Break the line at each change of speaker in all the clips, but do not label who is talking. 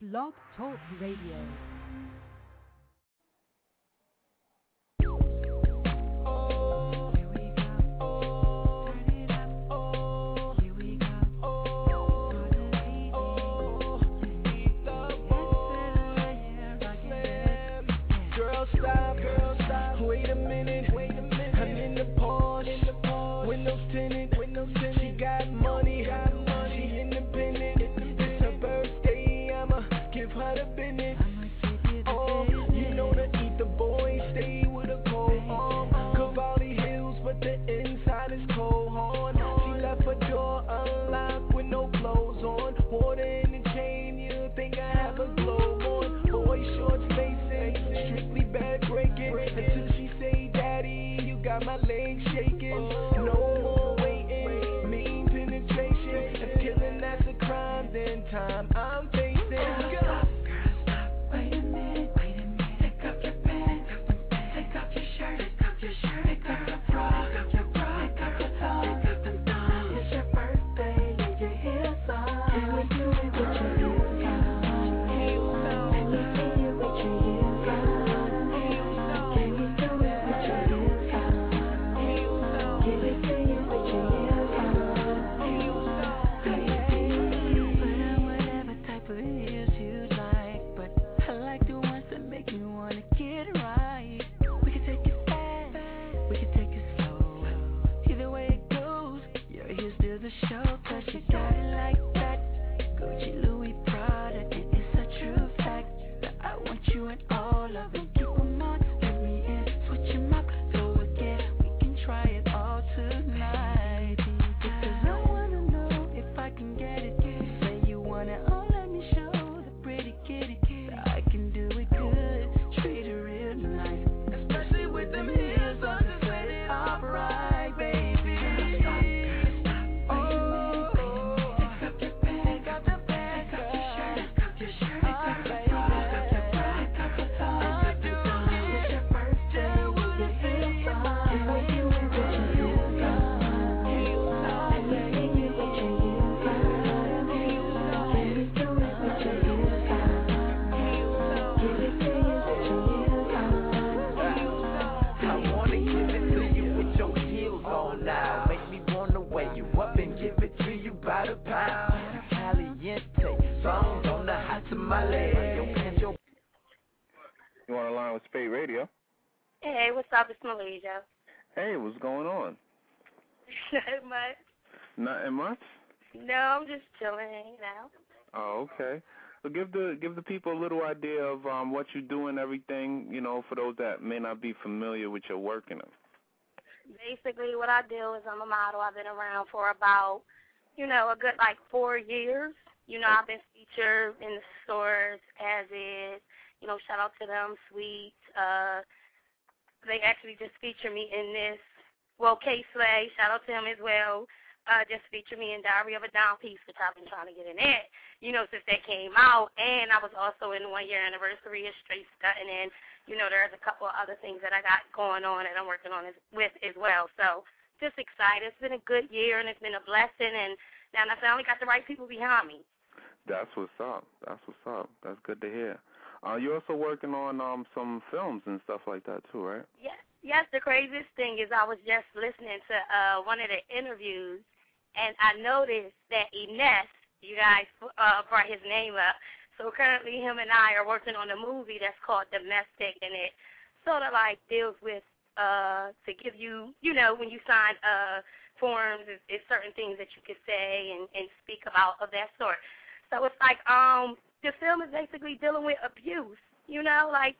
Blog Talk Radio.
You
Hey, what's
going on?
Not much.
Nothing much.
No, I'm just chilling, hanging out.
Oh, okay. So give the give the people a little idea of um what you do and everything. You know, for those that may not be familiar with your work and them.
Basically, what I do is I'm a model. I've been around for about, you know, a good like four years. You know, I've been featured in the stores as is. You know, shout out to them, Sweet. Uh, they actually just featured me in this. Well, K Slay, shout out to him as well. Uh, just featured me in Diary of a Down Piece, which I've been trying to get in it, you know, since they came out. And I was also in one year anniversary of Straight Stunting, and you know, there's a couple of other things that I got going on that I'm working on as, with as well. So just excited. It's been a good year, and it's been a blessing. And now I finally got the right people behind me.
That's what's up. That's what's up. That's good to hear. Uh, you're also working on um some films and stuff like that too, right?
Yes, yes. The craziest thing is I was just listening to uh one of the interviews, and I noticed that Ness, you guys uh brought his name up. So currently, him and I are working on a movie that's called Domestic, and it sort of like deals with uh to give you, you know, when you sign uh forms, it's, certain things that you could say and and speak about of that sort. So it's like um the film is basically dealing with abuse. You know, like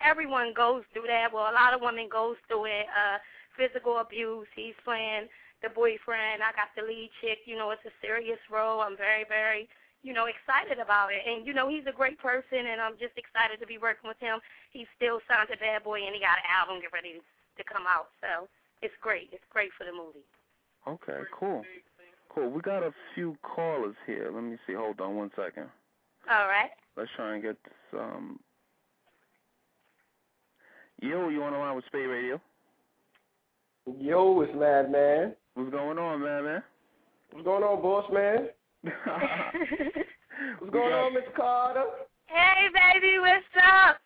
everyone goes through that. Well, a lot of women goes through it. Uh, physical abuse. He's playing the boyfriend. I got the lead chick. You know, it's a serious role. I'm very, very, you know, excited about it. And you know, he's a great person, and I'm just excited to be working with him. He's still signed to Bad Boy, and he got an album get ready to come out. So it's great. It's great for the movie.
Okay, cool. Cool. We got a few callers here. Let me see. Hold on one second.
All right.
Let's try and get this um Yo, you on the line with SPATE Radio?
Yo, it's Madman.
What's going on, man, man?
What's going on, boss man? What's going on, Miss Carter?
Hey, baby, what's up?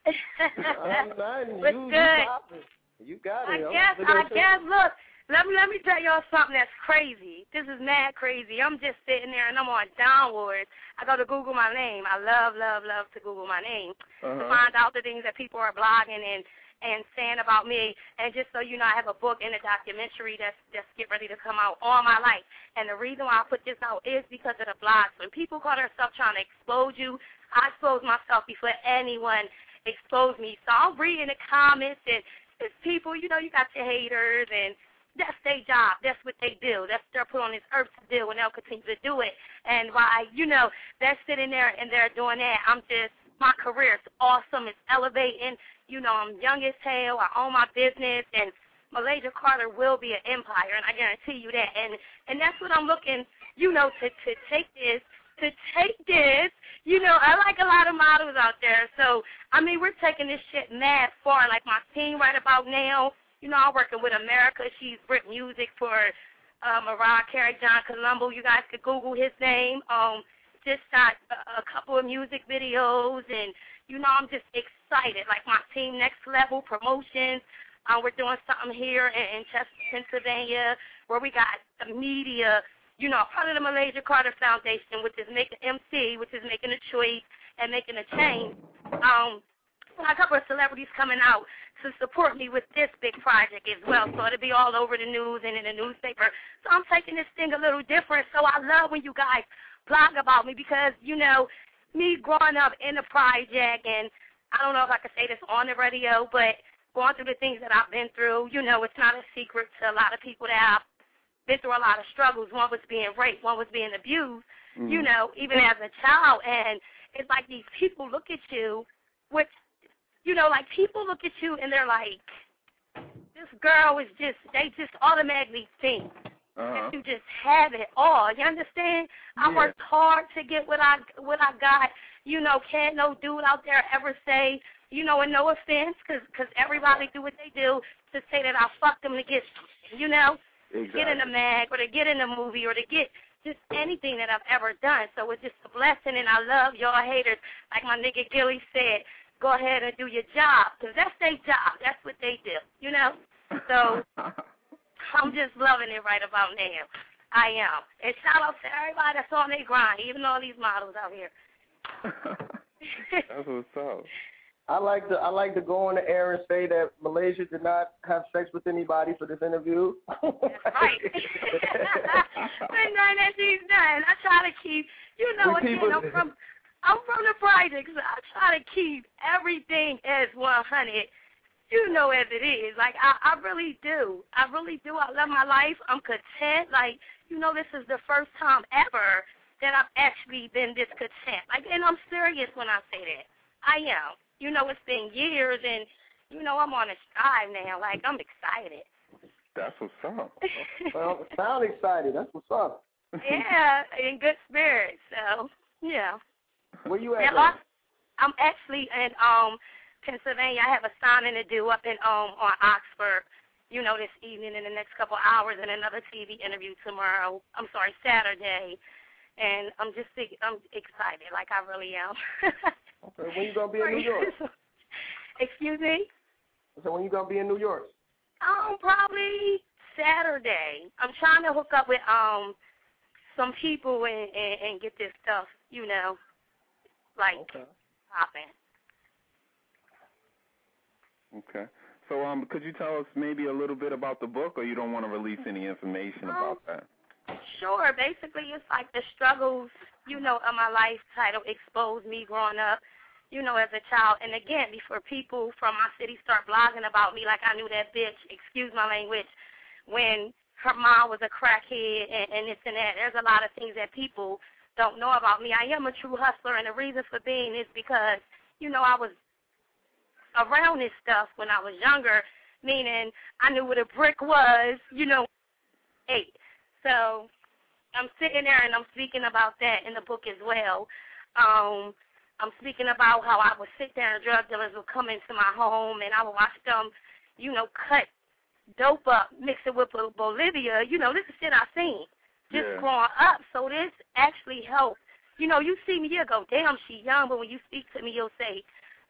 I'm nothing.
What's
you,
good?
You, got it. you got
I
it. I'm
guess, I guess. Look, let me let me tell y'all something that's crazy. This is mad crazy. I'm just sitting there and I'm on downwards. I go to Google my name. I love, love, love to Google my name to
Uh-huh.
find out the things that people are blogging and and saying about me. And just so you know, I have a book and a documentary that's that's get ready to come out all my life. And the reason why I put this out is because of the blogs. When people call themselves trying to expose you, I expose myself before anyone expose me. So I'm reading the comments and it's people, you know, you got your haters and that's their job. That's what they do. That's what they're put on this earth to do, and they'll continue to do it. And why, you know, they're sitting there and they're doing that. I'm just, my career is awesome. It's elevating. You know, I'm young as hell. I own my business, and Malaysia Carter will be an empire, and I guarantee you that. And and that's what I'm looking, you know, to to take this, to take this. You know, I like a lot of models out there. So I mean, we're taking this shit mad far. Like my team right about now. You know, I'm working with America. She's written music for uh, Mariah Carey, John Colombo. You guys could Google his name. Um, just shot a, a couple of music videos, and you know, I'm just excited. Like my team, Next Level Promotions. Uh, we're doing something here in, in Chester, Pennsylvania, where we got the media. You know, part of the Malaysia Carter Foundation, which is making MC, which is making a choice and making a change. Um, a couple of celebrities coming out to support me with this big project as well. So it'll be all over the news and in the newspaper. So I'm taking this thing a little different. So I love when you guys blog about me because, you know, me growing up in the project and I don't know if I could say this on the radio, but going through the things that I've been through, you know, it's not a secret to a lot of people that I've been through a lot of struggles. One was being raped, one was being abused, you mm-hmm. know, even as a child. And it's like these people look at you, which you know, like people look at you and they're like, this girl is just, they just automatically think
Uh-huh.
that you just have it all. You understand? I worked hard to get what I what I got. You know, can't no dude out there ever say, you know, and no offense, because cause everybody do what they do to say that I fucked them to get, something, you know,
Exactly.
get in a mag or to get in a movie or to get just anything that I've ever done. So it's just a blessing, and I love y'all haters. Like my nigga Gilly said, go ahead and do your job, because that's their job. That's what they do, you know? So I'm just loving it right about now. I am. And shout out to everybody that's on their grind, even all these models out here.
That's what's up.
I like to I like to go on the air and say that Malaysia did not have sex with anybody for this interview.
That's right. but none that she's done. I try to keep, you know,
We
again, I'm from, I'm from the projects. So I try to keep everything as 100. You know, as it is. Like I, I really do. I really do. I love my life. I'm content. Like you know, this is the first time ever that I've actually been this content. Like, and I'm serious when I say that. I am. You know, it's been years, and you know, I'm on a strive now. Like I'm excited.
That's what's up.
well, sound excited. That's what's up.
yeah, in good spirits. So yeah.
Where you at?
I- I'm actually in um Pennsylvania. I have a signing to do up in um on Oxford. You know, this evening in the next couple hours, and another TV interview tomorrow. I'm sorry, Saturday, and I'm just I'm excited, like I really am.
Okay, when you gonna be in New York?
Excuse me.
So when you gonna be in New York?
Um, probably Saturday. I'm trying to hook up with um some people and and, and get this stuff, you know, like
Okay.
popping.
Okay. So, um, could you tell us maybe a little bit about the book, or you don't want to release any information
Um,
about that?
Sure. Basically, it's like the struggles, you know, of my life. Title exposed me growing up, you know, as a child. And again, before people from my city start blogging about me, like I knew that bitch. Excuse my language. When her mom was a crackhead and, and this and that. There's a lot of things that people don't know about me. I am a true hustler, and the reason for being is because, you know, I was around this stuff when I was younger, meaning I knew what a brick was, you know, eight. So I'm sitting there and I'm speaking about that in the book as well. Um, I'm speaking about how I would sit there and drug dealers would come into my home and I would watch them, you know, cut dope up, mix it with Bolivia. You know, this is shit I've seen just
Yeah.
growing up. So this actually helped you know, you see me, you'll go, damn, she young, but when you speak to me, you'll say,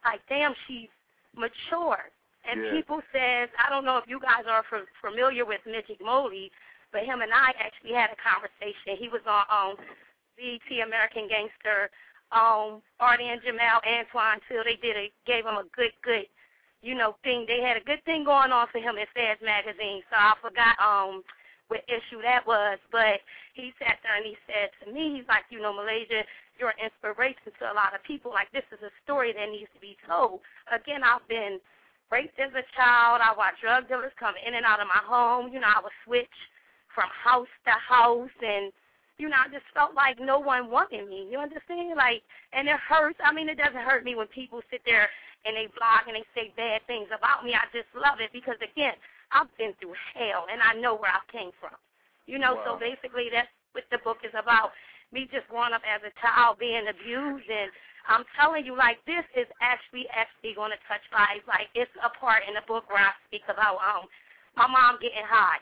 like, damn, she's mature. And
Yeah.
people says, I don't know if you guys are f- familiar with Midget Moley, but him and I actually had a conversation. He was on um, BET American Gangster, um, Artie and Jamal Antoine Till they did a gave him a good, good, you know, thing. They had a good thing going on for him in Feds magazine. So I forgot um what issue that was, but he sat there and he said to me, he's like, you know, Malaysia, you're an inspiration to a lot of people. Like this is a story that needs to be told. Again, I've been raped as a child. I watched drug dealers come in and out of my home. You know, I would switch from house to house and you know, I just felt like no one wanted me. You understand? Like and it hurts. I mean it doesn't hurt me when people sit there and they blog and they say bad things about me. I just love it because again, I've been through hell and I know where I came from. You know, so basically that's what the book is about. Me just growing up as a child being abused and I'm telling you, like this is actually actually going to touch lives. Like it's a part in the book where I speak about um my mom getting high,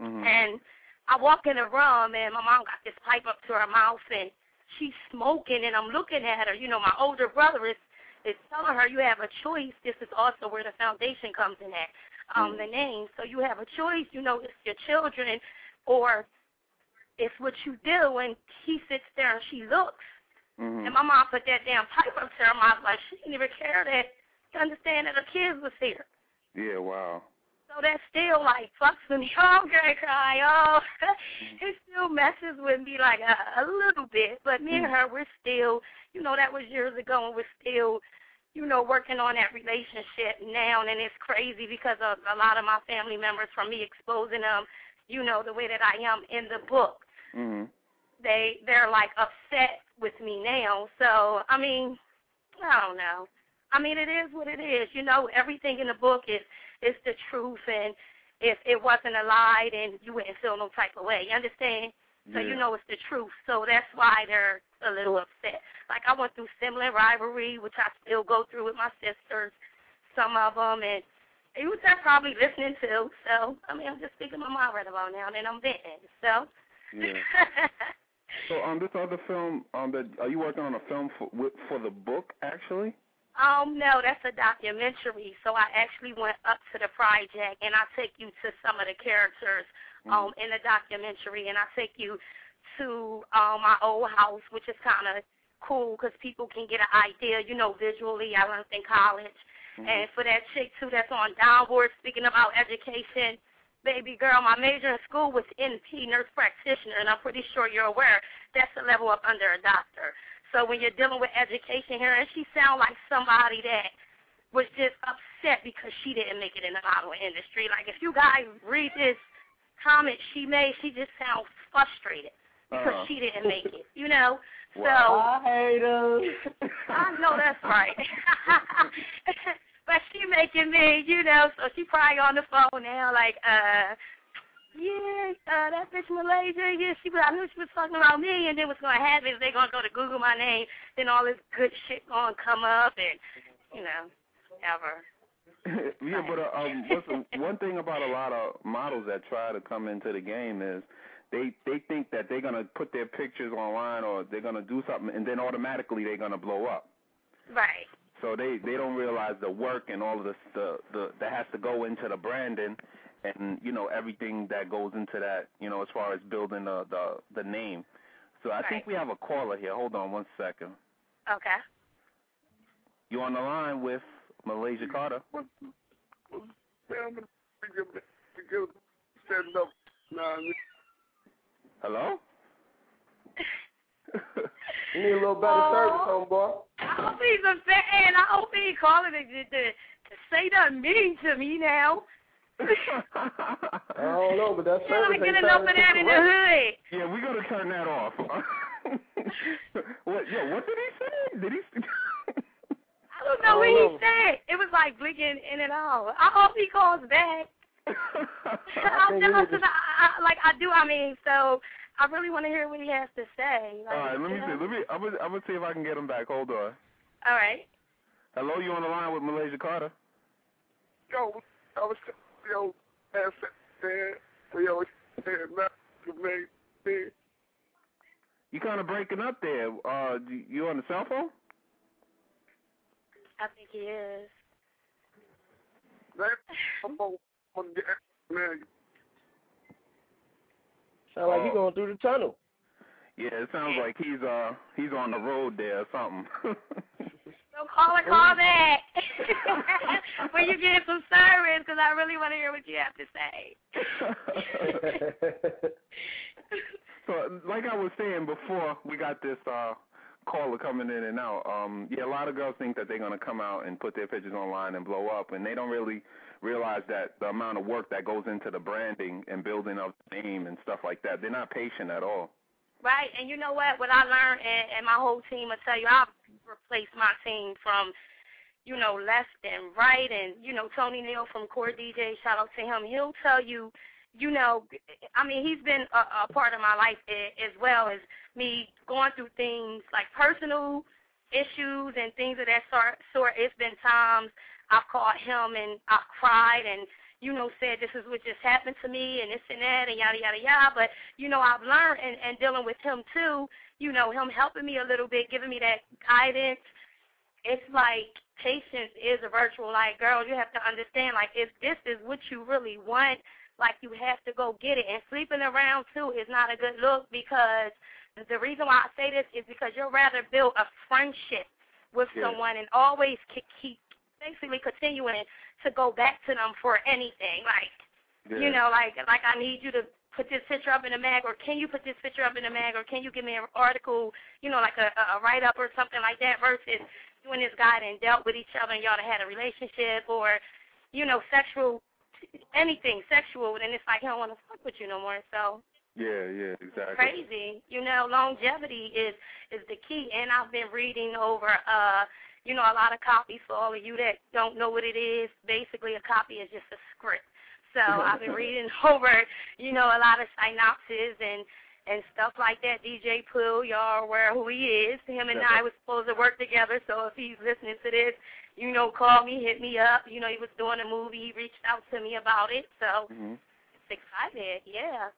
Mhm.
and I walk in the room and my mom got this pipe up to her mouth and she's smoking and I'm looking at her. You know, my older brother is is telling her you have a choice. This is also where the foundation comes in at um the name. So you have a choice. You know, it's your children or it's what you do. And he sits there and she looks.
Mhm.
And my mom put that damn pipe up to her mouth like she didn't even care that to understand that her kids was here.
Yeah. Wow.
So that still like fucks with me. Oh, I'm gonna cry. Oh, it still messes with me like a, a little bit. But me and her, we're still, you know, that was years ago, and we're still, you know, working on that relationship now. And it's crazy because of a lot of my family members from me exposing them, you know, the way that I am in the book
Mhm.
they they're like upset with me now. So I mean, I don't know. I mean, it is what it is. You know, everything in the book is is the truth, and if it wasn't a lie, then you wouldn't feel no type of way. You understand? So
Yeah.
you know it's the truth. So that's why they're a little upset. Like I went through similar rivalry, which I still go through with my sisters, some of them, and you was they're probably listening to. So I mean, I'm just speaking my mind right about now, and I'm venting. So.
Yeah. So um, this other film, um, that are you working on a film for for the book actually?
Um, no, that's a documentary. So I actually went up to the project and I take you to some of the characters um in the documentary and I take you to um my old house, which is kind of cool because people can get an idea, you know, visually. I learned in college. And for that chick too that's on downward, speaking about education, baby girl, my major in school was NP, nurse practitioner, and I'm pretty sure you're aware that's a level up under a doctor. So when you're dealing with education here, and she sound like somebody that was just upset because she didn't make it in the modeling industry. Like if you guys read this comment she made, she just sounds frustrated because
Uh-huh.
she didn't make it. You know, so.
I hate her.
I know that's right. but she making me, you know, so she probably on the phone now, like, uh, yeah, uh, that bitch Malaysia, yeah, she was, I knew she was talking about me, and then what's going to happen is they're going to go to Google my name, then all this good shit going to come up, and, you know, ever.
yeah, but uh, um, the, one thing about a lot of models that try to come into the game is they they think that they're gonna put their pictures online or they're gonna do something and then automatically they're gonna blow up.
Right.
So they they don't realize the work and all of the the, the that has to go into the branding and you know everything that goes into that you know as far as building the the the name. So I think we have a caller here. Hold on one second.
Okay.
You on the line with Malaysia Carter? Hello?
You need a little better
Oh.
service, homeboy.
I hope he's a fan. I hope he ain't calling to, to, to say nothing mean to me now.
I don't know, but that
Yeah, I
service
get
ain't
enough of
sounding
that in the hood.
yeah, we're gonna turn that off. what? Yo, what did he say? Did he?
I don't know
I
what he said. It was like blinking in and out. I hope he calls back. I'm
think we
just, I, I, like I do. I mean, so I really want to hear what he has to say. Like,
All right, let me
you
see. Let me. I'm gonna. I'm gonna see if I can get him back. Hold on.
All right.
Hello, you on the line with Malaysia Carter?
Yo, I was yo, ass there, yo, not to make me.
You kind of breaking up there. Uh, you- you on the cell phone?
I think he is.
Gonna, I'm gonna get, man,
Sound like he
Oh.
going through the tunnel.
Yeah, it sounds like he's uh he's on the road there or something.
So call a call back when you get some service, because I really want to hear what you have to say.
so, like I was saying before, we got this uh caller coming in and out. Um, yeah, a lot of girls think that they're gonna come out and put their pictures online and blow up, and they don't really realize that the amount of work that goes into the branding and building of the name and stuff like that. They're not patient at all.
Right, and you know what? What I learned, and, and my whole team will tell you, I've replaced my team from, you know, left and right, and you know, Tony Neal from Core DJ. Shout out to him. He'll tell you, you know, I mean, he's been a, a part of my life as well as me going through things like personal issues and things of that sort. Sort. It's been times I've called him and I've cried and you know, said this is what just happened to me and this and that and yada yada yada. But you know, I've learned and, and dealing with him too. You know, him helping me a little bit, giving me that guidance. It's like patience is a virtual. Like, girl, you have to understand. Like, if this is what you really want, like you have to go get it. And sleeping around too is not a good look because the reason why I say this is because you'll rather build a friendship with
Yeah.
someone and always keep basically continuing to go back to them for anything. Like,
Yeah.
you know, like like I need you to put this picture up in the mag, or can you put this picture up in the mag, or can you give me an article, you know, like a, a write up or something like that, versus you and this guy and dealt with each other and y'all had a relationship, or you know, sexual, anything sexual, and it's like he don't want to fuck with you no more. So
Yeah, yeah, exactly.
crazy. You know, longevity is is the key. And I've been reading over uh, you know, a lot of copies for all of you that don't know what it is. Basically a copy is just a script. So I've been reading over, you know, a lot of synopses and and stuff like that. DJ Pooh, y'all are aware who he is. Him and I was supposed to work together, so if he's listening to this, you know, call me, hit me up. You know, he was doing a movie, he reached out to me about it. So
hmm
it's excited, yeah.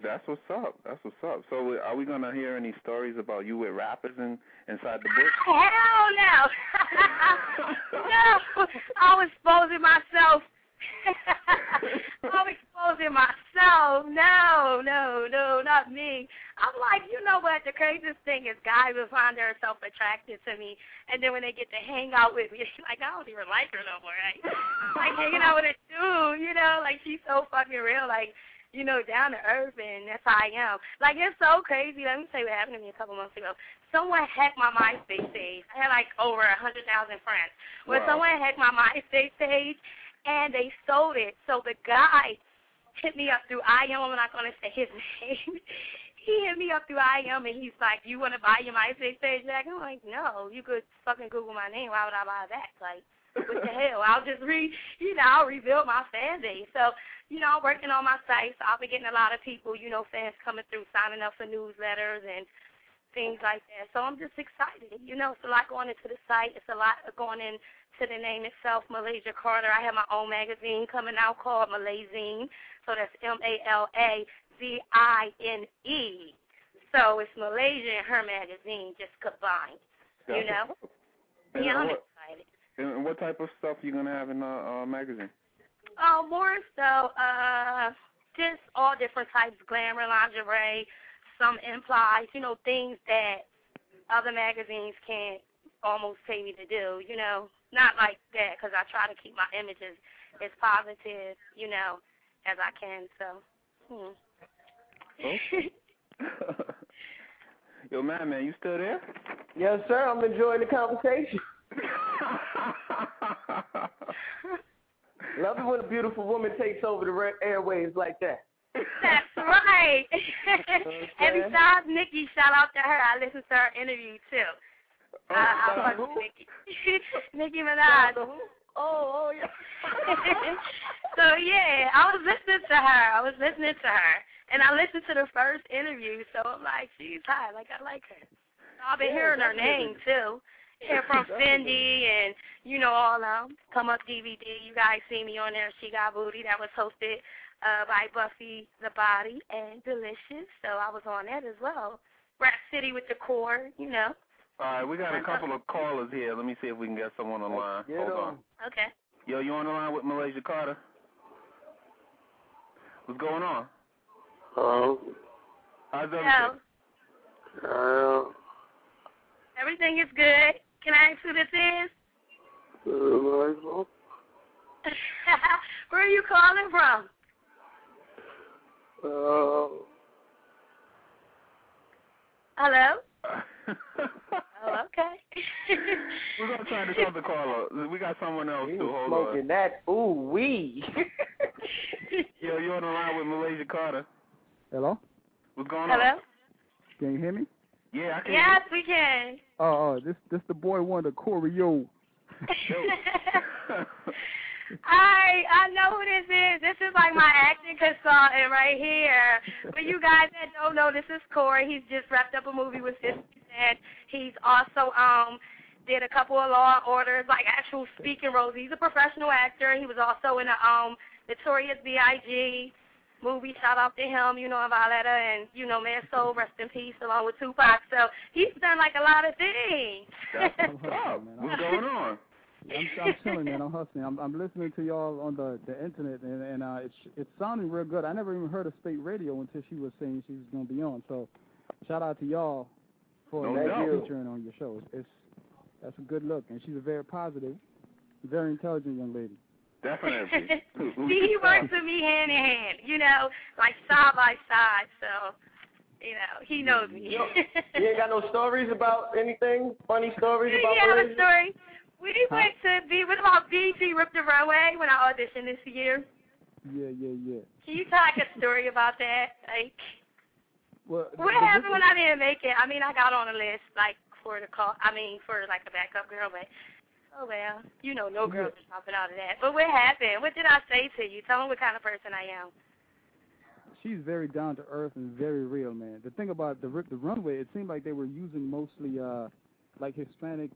That's what's up. That's what's up. So, are we gonna hear any stories about you with rappers in, inside the book?
Hell no. no. I was exposing myself. I'm exposing myself. No, no, no, not me. I'm like, you know what? The craziest thing is guys will find themselves attracted to me, and then when they get to hang out with me, like I don't even like her no more. Right? like hanging out with a dude, you know, like she's so fucking real. Like you know, down to earth, and that's how I am. Like, it's so crazy. Let me tell you what happened to me a couple months ago. Someone hacked my MySpace page. I had like over a 100,000 friends. When
Wow.
someone hacked my MySpace page, and they sold it. So the guy hit me up through IM. I'm not going to say his name. he hit me up through IM, and he's like, you want to buy your MySpace page back? I'm like, no. You could fucking Google my name. Why would I buy that? Like, what the hell? I'll just re, you know, I'll rebuild my fan base. So, you know, I'm working on my site. So I'll be getting a lot of people, you know, fans coming through, signing up for newsletters and things like that. So I'm just excited. You know, it's a lot going into the site. It's a lot going into the name itself, Malaysia Carter. I have my own magazine coming out called Malazine. So that's M A L A Z I N E. So it's Malaysia and her magazine just combined. You know?
And,
Yeah, I'm
what,
excited.
and what type of stuff are you gonna have in the uh, magazine?
Oh, more so, uh, just all different types, glamour, lingerie, some implies, you know, things that other magazines can't almost pay me to do, you know. Not like that, because I try to keep my images as positive, you know, as I can, so. Hmm.
Okay. Yo, man, man, you still there?
Yes, sir. I'm enjoying the conversation. Love it when a beautiful woman takes over the airwaves like that.
That's right. and
Okay.
besides Nikki, shout out to her. I listened to her interview too.
Oh,
I, I
shout out
fuck
to?
Nikki.
Shout
Minaj.
Oh, oh yeah.
so yeah, I was listening to her. I was listening to her, and I listened to the first interview. So I'm like, she's hot. Like I like her. So I've been
Yeah,
hearing her name too. Hear from. Fendi and you know all um, them. come up DVD. You guys see me on there. She got booty. That was hosted uh by Buffy the Body and Delicious. So I was on that as well. Rap City with the core, you know.
All right, we got a couple of callers here. Let me see if we can get someone on the line.
Get
Hold
'em.
on.
Okay.
Yo, you on the line with Malaysia Carter? What's going on?
Oh,
How's
So,
everything?
uh,
everything is good. Can I ask who this is?
uh,
Where are you calling from?
Uh,
Hello? Oh, okay.
We're gonna try this other caller. We got someone else
He
too.
was
Hold
smoking that. Ooh wee.
Yo, you on the line with Malaysia Carter?
Hello?
What's going on?
Hello?
Can you hear me?
Yeah, I can.
Yes, we can.
Oh, oh, this this the boy wonder Corey Yo.
I I know who this is. This is like my acting consultant right here. For you guys that don't know, this is Corey. He's just wrapped up a movie with 50 Cent. He's also um did a couple of Law Orders, like actual speaking roles. He's a professional actor. He was also in a um Notorious B.I.G. movie. Shout out to him, you know, and Voletta, and you know, Man Soul, rest in peace, along with Tupac. So he's done like a lot of things.
That's what's up.
man.
What's going on?
I'm, I'm chilling, man. I'm hustling. I'm, I'm listening to y'all on the the internet, and and uh, it's it's sounding real good. I never even heard of SPATE radio until she was saying she was gonna be on. So, shout out to y'all for
No
that
doubt.
featuring on your show. It's, it's that's a good look, and she's a very positive, very intelligent young lady.
Definitely.
See, he works with me hand in hand, you know, like side by side. So, you know, he knows me.
Yo, you ain't got no stories about anything? Funny stories about
yeah, I have a story. We went to be what about BET Rip the Runway when I auditioned this year.
Yeah, yeah, yeah.
Can you tell like a story about that? Like,
Well,
what happened when I didn't make it? I mean, I got on the list like for the call. I mean, for like a backup girl, but oh well, you know, no girls are dropping out of that. But what happened? What did I say to you? Tell me what kind of person I am.
she's very down to earth and very real, man. The thing about the rip the runway, it seemed like they were using mostly uh like Hispanic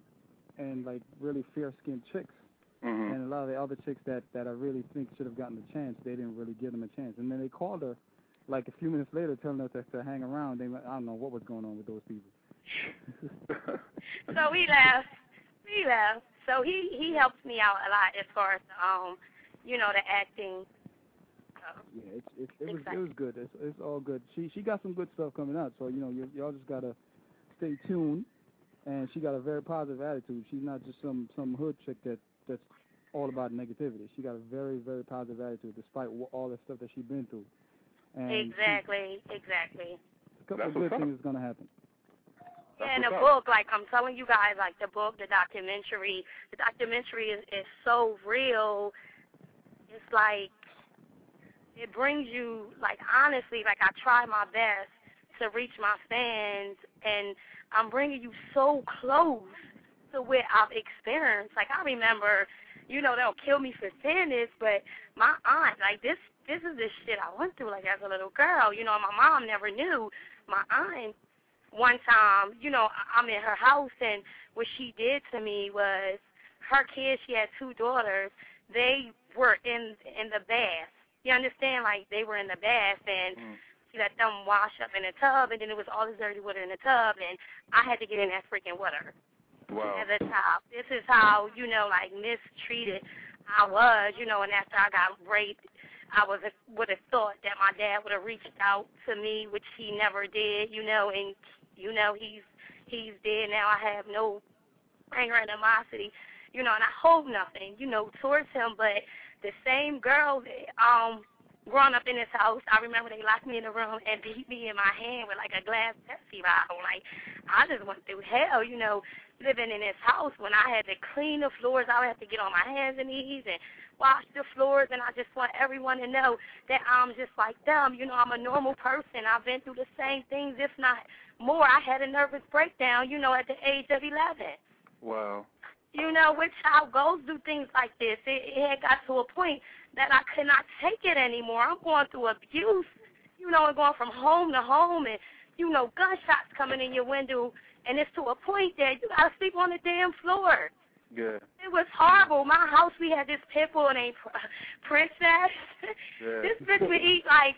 and like really fair skinned chicks.
hmm
And a lot of the other chicks that that I really think should have gotten a chance, they didn't really give them a chance. And then they called her like a few minutes later telling her to, to hang around. They I don't know what was going on with those people.
So we left. We left. So he he helps me out a lot as far as um, you know, the acting. So,
Yeah, it's, it's it was
Exactly.
it was good. It's it's all good. She she got some good stuff coming out. So you know you, y'all just gotta stay tuned. And she got a very positive attitude. She's not just some some hood chick that that's all about negativity. She got a very very positive attitude despite all the stuff that she's been through. And she-
exactly, exactly.
a couple
That's
of good things is gonna happen.
Yeah, and the
up.
book, like I'm telling you guys, like the book, the documentary, the documentary is, is so real. It's like it brings you, like honestly, like I try my best to reach my fans, and I'm bringing you so close to what I've experienced. Like I remember, you know, they'll kill me for saying this, but my aunt, like this, this is the shit I went through, like as a little girl. You know, my mom never knew. My aunt one time, you know, I'm in her house and what she did to me was her kids, she had two daughters, they were in in the bath. You understand? Like they were in the bath and
Mm.
She let them wash up in a tub and then it was all this dirty water in the tub and I had to get in that freaking water
Wow.
as a child. This is how, you know, like mistreated I was, you know, and after I got raped, I was would have thought that my dad would have reached out to me, which he never did, you know, and you know, he's he's dead now. I have no anger animosity, you know, and I hold nothing, you know, towards him, but the same girl that um growing up in this house, I remember they locked me in the room and beat me in my hand with like a glass Pepsi bottle. Like I just went through hell, you know, living in this house when I had to clean the floors, I would have to get on my hands and knees and wash the floors and I just want everyone to know that I'm just like them. You know, I'm a normal person. I've been through the same things, if not more. I had a nervous breakdown, you know, at the age of eleven.
Wow.
You know, which child goes through things like this. It, it had got to a point that I could not take it anymore. I'm going through abuse, you know, and going from home to home and, you know, gunshots coming in your window. And it's to a point that you got to sleep on the damn floor.
Yeah.
It was horrible. My house, we had this pit bull named Pr- Princess.
Yeah.
this bitch would eat like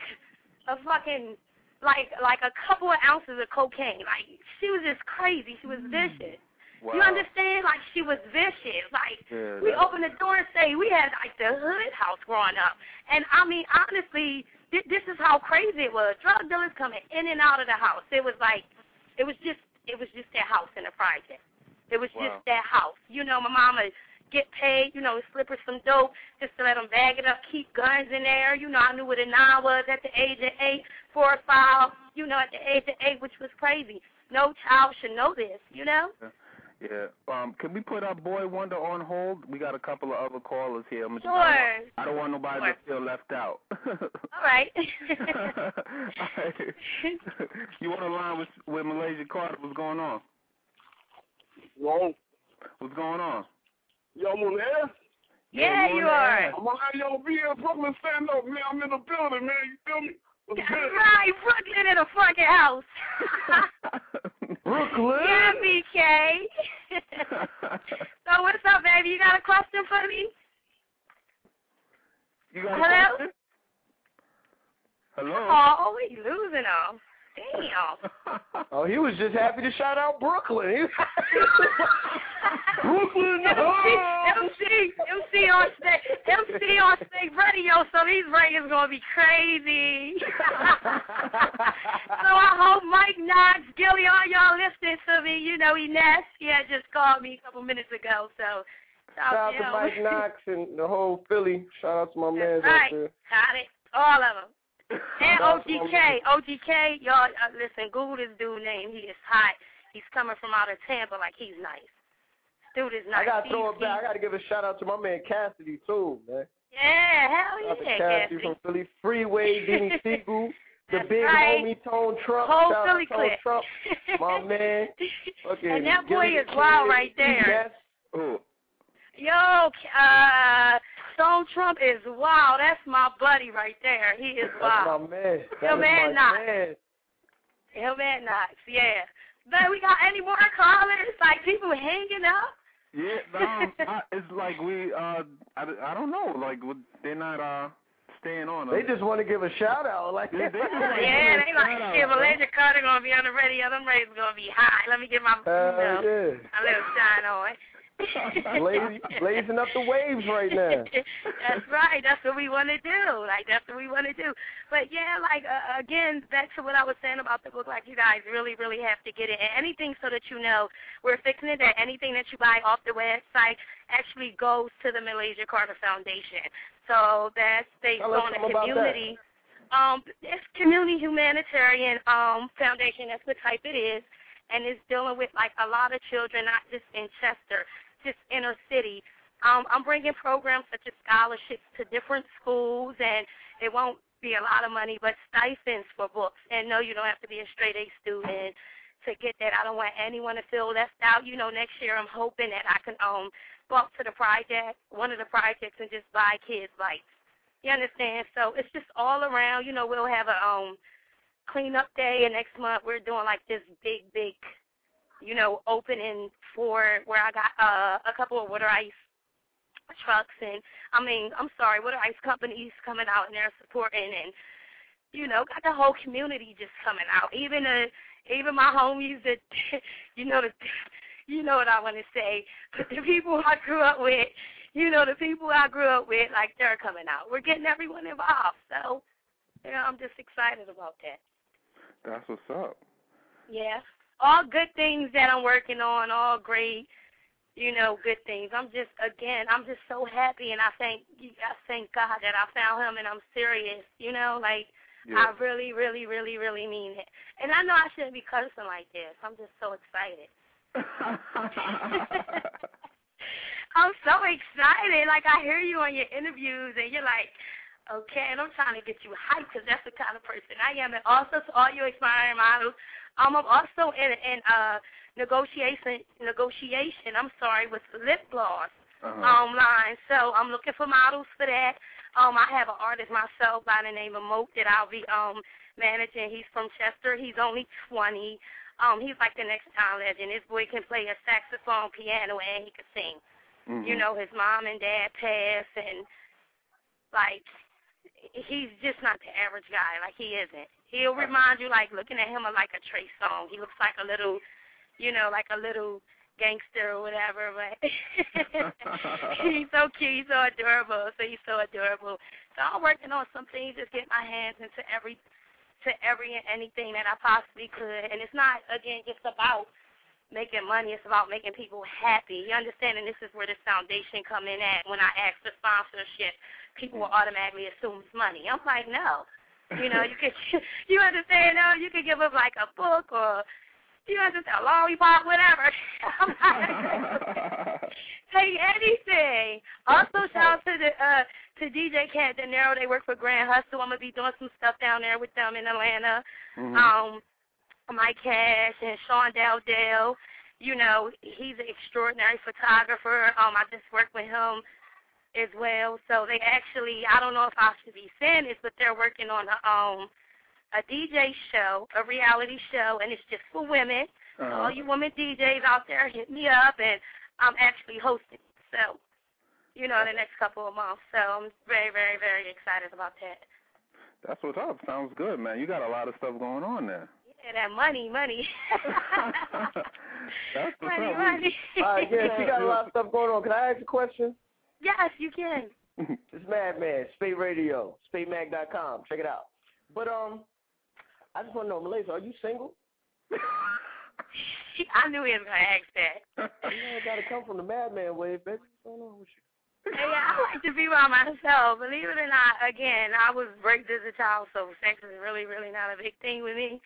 a fucking like like a couple of ounces of cocaine. Like she was just crazy. She was mm. vicious.
Wow.
You understand? Like she was vicious. Like
Yeah,
we opened the door and say we had like the hood house growing up, and I mean honestly, th- this is how crazy it was. Drug dealers coming in and out of the house. It was like, it was just, it was just their house in the project. It was
Wow.
just their house. You know, my mama get paid, you know, slip her some dope just to let them bag it up, keep guns in there. You know, I knew what a nine was at the age of eight, four or five. You know, at the age of eight, which was crazy. No child should know this. You know.
Yeah. Um, can we put our boy Wonder on hold? We got a couple of other callers here. I'm
Sure.
I don't want nobody
Sure.
to feel left out.
All right.
you on the line with with Malaysia Carter? What's going on?
Yo,
What's going on?
yo, I'm on the air.
yeah, you are.
I'm on yo, be in Brooklyn, stand up, man. I'm in the building, man. You feel me? What's
That's right, Brooklyn in a fucking house.
Brooklyn.
yeah, BK. so what's up, baby? You got a question for me?
you got
Hello?
question? Hello.
Oh, we losing them. Damn.
Oh, he was just happy to shout out Brooklyn. Brooklyn.
MC, MC, on stage, MC on SPATE radio, so these ratings gonna be crazy. so I hope Mike Knox, Gilly, all y'all listening to me. You know, Ness, yeah, just called me a couple minutes ago. So
Shout um, out
to.
Mike Knox and the whole Philly. Shout out to my man
right.
out there.
Got it. All of them. And
Shout out to my
OGK. OGK, y'all, uh, listen, Google this dude name. He is hot. He's coming from out of Tampa like he's nice. Dude is nice.
I gotta throw it back. I gotta give a shout out to my man Cassidy too, man.
Yeah, hell
Shout
yeah,
Cassidy
Cassidy.
from Philly. Freeway, Dean Sigel, the
That's
big
right.
homie Tone Trump.
Whole
Shout out
Philly
to Tone
clip.
Trump, my man. Okay,
and that boy is wild right there.
Yes.
Who?
Yo, uh, Tone Trump is wild. That's my buddy right there. He is
That's
wild.
my man. That
Yo,
is
man,
my
Knox.
man.
Him and Knox, yeah. But we got any more callers? Like people hanging up?
Yeah, um, I, it's like we, uh, I, I don't know, like they're not uh staying on.
They just want to give a shout out. Like
They- they just wanna
yeah,
give a
they like,
shout out,
shit,
bro.
Malaysia Carter gonna be on the radio. Them ratings gonna be high. Let me get my, you know,
yeah.
a little shine on.
Blazing, blazing up the waves right now.
that's right. That's what we want to do. Like that's what we want to do. But yeah, like uh, again, back to what I was saying about the book. Like you guys really, really have to get it. And anything so that you know, we're fixing it. That anything that you buy off the website actually goes to the Malaysia Carter Foundation. So that's
us
on a
something about that.
community. Um, it's community humanitarian um foundation. That's what type it is, and it's dealing with like a lot of children, not just in Chester, just inner city. Um, I'm bringing programs such as scholarships to different schools, and it won't be a lot of money, but stipends for books. And no, you don't have to be a straight A student to get that. I don't want anyone to feel left out. You know, next year I'm hoping that I can um go up to the project, one of the projects, and just buy kids bikes. You understand? So it's just all around. You know, we'll have a um cleanup day, and next month we're doing like this big, big, you know, opening for where I got uh, a couple of water ice trucks, and I mean, I'm sorry, water ice companies coming out and they're supporting, and you know, got the whole community just coming out. Even uh, even my homies that, you know, the, you know what I want to say, but the people I grew up with you know, the people I grew up with, like they're coming out. We're getting everyone involved. So, you know, I'm just excited about that.
That's what's up.
Yeah. All good things that I'm working on, all great, you know, good things. I'm just again, I'm just so happy and I thank I thank God that I found him and I'm serious, you know, like I really, really, really, really mean it. And I know I shouldn't be cursing like this. I'm just so excited. I'm so excited. Like I hear you on your interviews, and you're like, okay, and I'm trying to get you hyped because that's the kind of person I am. And also to all you aspiring models, um, I'm also in in uh negotiation negotiation. I'm sorry with lip gloss
uh-huh.
um line. So I'm looking for models for that. Um, I have an artist myself by the name of Moat that I'll be um managing. He's from Chester. He's only 20. Um, he's like the next town legend. This boy can play a saxophone, piano, and he can sing.
Mhm.
You know, his mom and dad passed, and like he's just not the average guy. Like he isn't. He'll remind you like looking at him of like a Trey Songz. He looks like a little, you know, like a little gangster or whatever. But he's so cute. He's so adorable. So he's so adorable. So I'm working on some things, just get my hands into every, to every and anything that I possibly could. And it's not again just about making money. It's about making people happy. You understand? And this is where this foundation come in at. When I ask for sponsorship, people will automatically assume it's money. I'm like, no. You know, you could, you understand? No, you could give them like a book or, you understand, a lollipop, whatever. I'm like, take anything. Also, shout out to the uh to DJ Cat De Niro. They work for Grand Hustle. I'm gonna be doing some stuff down there with them in Atlanta.
Mhm.
Um, Mike Cash and Sean Dell Dell. You know, he's an extraordinary photographer. Um, I just worked with him as well. So they actually, I don't know if I should be saying this, but they're working on a um a DJ show, a reality show, and it's just for women.
Uh-huh.
All you women DJs out there, hit me up, and I'm actually hosting. So, you know, in the next couple of months. So I'm very, very, very excited about that.
That's what's up. Sounds good, man. You got a lot of stuff going on there.
Yeah, that money, money.
That's what's
money,
up.
money.
All right, yeah, she got a lot of stuff going on. Can I ask a question?
Yes, you can.
It's Madman, SPATE Radio, SpateMag.com. Check it out. But um, I just want to know, Malaysia, are you single?
I knew he was gonna ask that.
You know, it got to come from the Madman way, baby. What's going on with you?
Hey, I like to be by myself. Believe it or not, again, I was raped as a child, so sex is really, really not a big thing with me.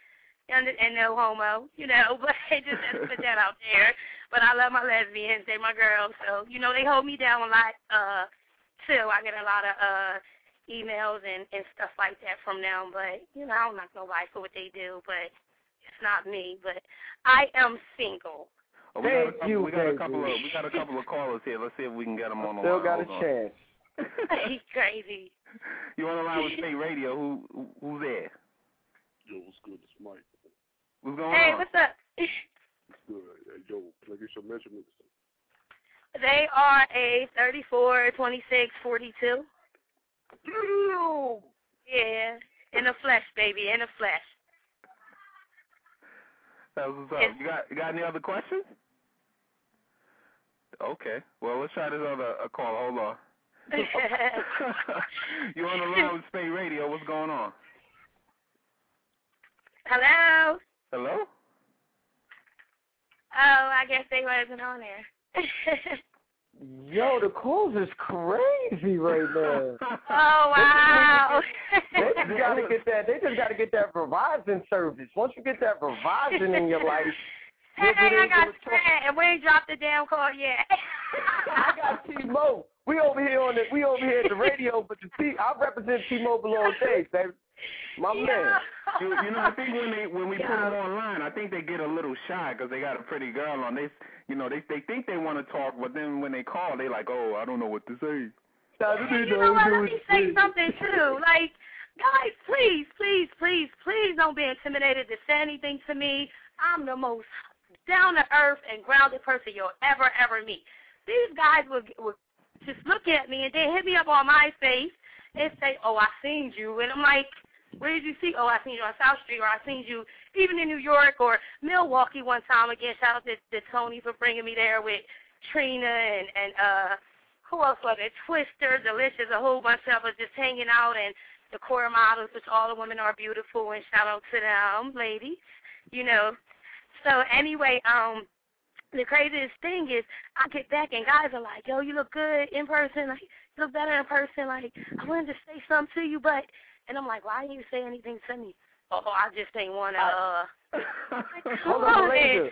And, and no homo, you know, but I just had to put that out there. But I love my lesbians, they're my girls, so you know they hold me down a lot uh too. I get a lot of uh emails and and stuff like that from them, but you know I don't knock nobody for what they do, but it's not me. But I am single.
Oh, we got a
Thank
couple,
you,
we got a couple of we got a couple of callers here. Let's see if we can get them on the
Still
line.
Still got a
on.
chance.
He's crazy.
You on the line with SPATE Radio? Who who- who's there?
Yo, what's good? It's Mike.
What's going
Hey,
on?
what's up?
It's good. Hey, yo, can I get your measurements?
They are a 34, 26, 42.
Damn!
Yeah, in the flesh, baby, in the flesh.
That's what's up.
Yes.
You got you got any other questions? Okay. Well, let's try this other uh, call. Hold on. you on the line with SPATE Radio? What's going on?
Hello?
Hello?
Oh, I guess they wasn't on there.
Yo, the calls is crazy right now.
oh, wow.
They just gotta get that. They just gotta get that Verizon service. Once you get that Verizon in your life,
hey, I got Sprint, and we ain't dropped the damn call yet.
I got T-Mobile. We over here on the we over here at the radio, but the T I represent T-Mobile all day, baby. My man.
You, you know, I think when they when we put them online, I think they get a little shy because they got a pretty girl on. They, you know, they they think they want to talk, but then when they call, they like, oh, I don't know what to say.
Hey, you know what? Let me say something too. Like, guys, please, please, please, please don't be intimidated to say anything to me. I'm the most down to earth and grounded person you'll ever, ever meet. These guys will, will just look at me and they hit me up on my face and say, "Oh, I seen you," and I'm like, "Where did you see?" "Oh, I seen you on South Street," or "I seen you even in New York or Milwaukee one time." Again, shout out to, to Tony for bringing me there with Trina and and uh who else was it? Twister, Delicious, a whole bunch of us just hanging out, and the core models, which all the women are beautiful, and shout out to them, ladies. You know. So anyway, um, the craziest thing is I get back and guys are like, "Yo, you look good in person. Like, you look better in person. Like, I wanted to say something to you, but," and I'm like, "Why didn't you say anything to me?" Oh, I just ain't wanna. Uh,
Hold on, Malaysia.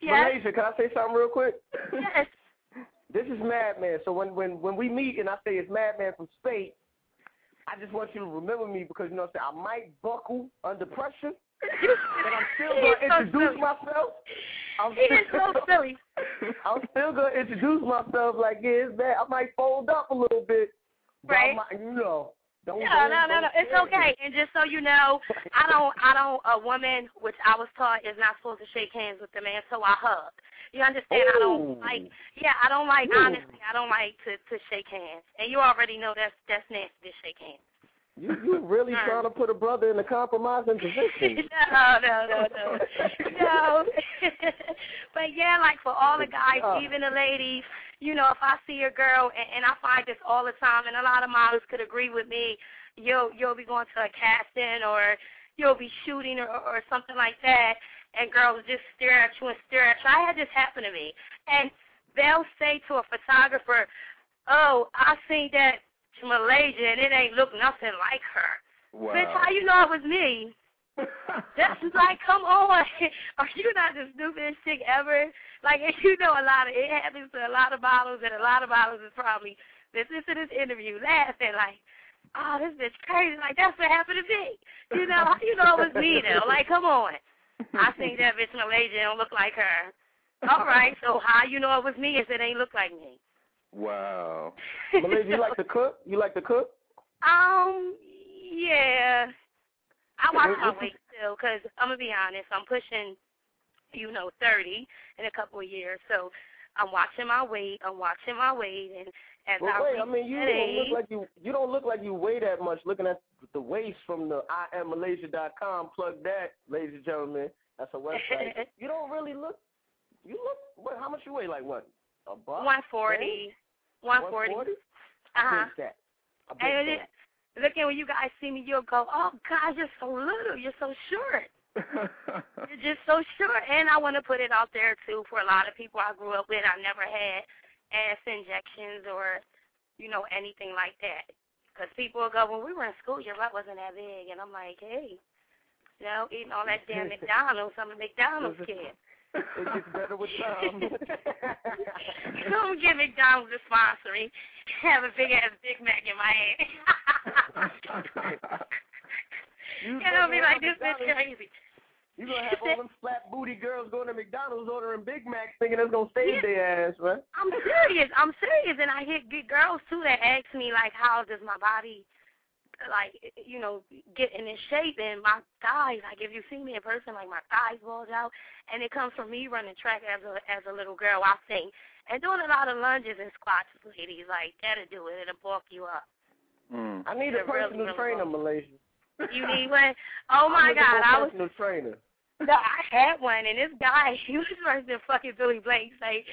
Yes.
Malaysia, can I say something real quick?
Yes.
This is Madman. So when when when we meet and I say it's Madman from SPATE, I just want you to remember me because you know what I'm saying I might buckle under pressure, but I'm still gonna
is so
introduce
silly.
myself. I'm
He is so silly.
I'm still gonna introduce myself like yeah, it's bad. I might fold up a little bit,
Right.
might, you know. Don't,
No, no, no, no. It's okay. And just so you know, I don't, I don't. A woman, which I was taught, is not supposed to shake hands with the man, so I hug. You understand? I don't
oh.
like. Yeah, I don't like.
Ooh.
Honestly, I don't like to to shake hands. And you already know that's that's nasty to shake hands.
You you really trying to put a brother in a compromising position?
no, no, no, no, no. but yeah, like for all the guys,
Oh.
even the ladies, you know, if I see a girl, and, and I find this all the time, and a lot of models could agree with me, you'll you'll be going to a casting or you'll be shooting or, or something like that, and girls just stare at you and stare at you. I had this happen to me, and they'll say to a photographer, "Oh, I seen that to Malaysia, and it ain't look nothing like her."
Wow.
Bitch, how you know it was me? That's like, come on. Are you not the stupidest chick ever? Like, you know, a lot of it happens to a lot of models, and a lot of models is probably listening to this interview, laughing like, "Oh, this bitch crazy." Like, that's what happened to me. You know, how you know it was me though? Like, come on. I think that bitch Malaysia don't look like her. All right, so how you know it was me if it ain't look like me?
Wow.
Malaysia, you like to cook? You like to cook?
Um, yeah. I watch my weight still because I'm gonna be honest. I'm pushing, you know, 30 in a couple of years. So I'm watching my weight. I'm watching my weight, and as
Well,
I
wait, I mean, you
that
don't look like you. You don't look like you weigh that much. Looking at the waist from the IamMalaysia.com. Plug that, ladies and gentlemen. That's a website. you don't really look. You look. What? How much you weigh? Like what? A buck?
140, 140.
140?
Uh huh.
I that. I
And it, look at when you guys see me, you'll go, "Oh God, you're so little. You're so short." You're just so short. And I want to put it out there too for a lot of people I grew up with. I never had ass injections or, you know, anything like that. Because people will go, when we were in school, your butt wasn't that big, and I'm like, hey, you know, eating all that damn McDonald's, I'm a McDonald's kid.
It gets better with time.
Don't get McDonald's to sponsor me. Have a big ass Big Mac in my hand.
You
and I'll be like, this bitch crazy.
You're gonna have all them flat booty girls going to McDonald's ordering Big Macs, thinking it's gonna save their ass, right?
I'm serious. I'm serious, and I hit good girls too that ask me like, how does my body, like, you know, getting in shape? And my thighs, like, if you see me in person, like my thighs bulge out, and it comes from me running track as a as a little girl. I think and doing a lot of lunges and squats, ladies. Like that'll do it. It'll bulk you up.
Mm.
I need a
They're really,
personal
really
trainer,
bulky.
Malaysia.
You need one? Oh my
I'm
God!
for a
I was
personal trainer.
No, I had one, and this guy, he was worse than fucking Billy Blanks. Like,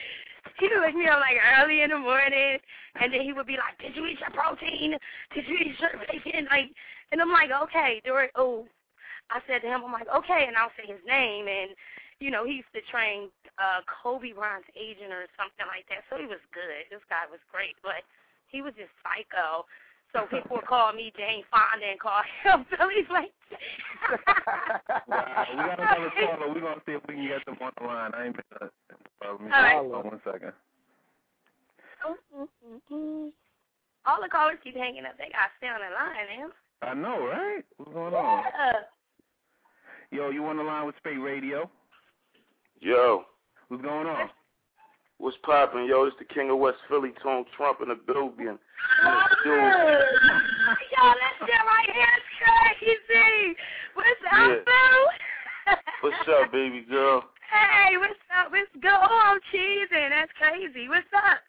he would wake me up like early in the morning, and then he would be like, "Did you eat your protein? Did you eat your bacon?" Like, and I'm like, "Okay." During oh, I said to him, "I'm like, okay," and I'll say his name, and you know, he used to train uh Kobe Bryant's agent or something like that. So he was good. This guy was great, but he was just psycho. So people would call me Jane Fonda and call him Billy Blanks.
Wow. We got another caller. We're going to see if we can get them on the line. I ain't been uh, let me
All right.
hold on one second.
All the callers keep hanging up. They got to stay on the line, man.
I know, right? What's going on?
Yeah.
Yo, you on the line with SPATE Radio?
Yo,
What's going on?
What's poppin', yo? It's the King of West Philly, Tone Trump in the building.
Yo, that shit right here is crazy. What's up,
Yeah.
boo?
What's up, baby girl?
Hey, what's up? What's go? Oh, I'm cheesing. That's crazy. What's up?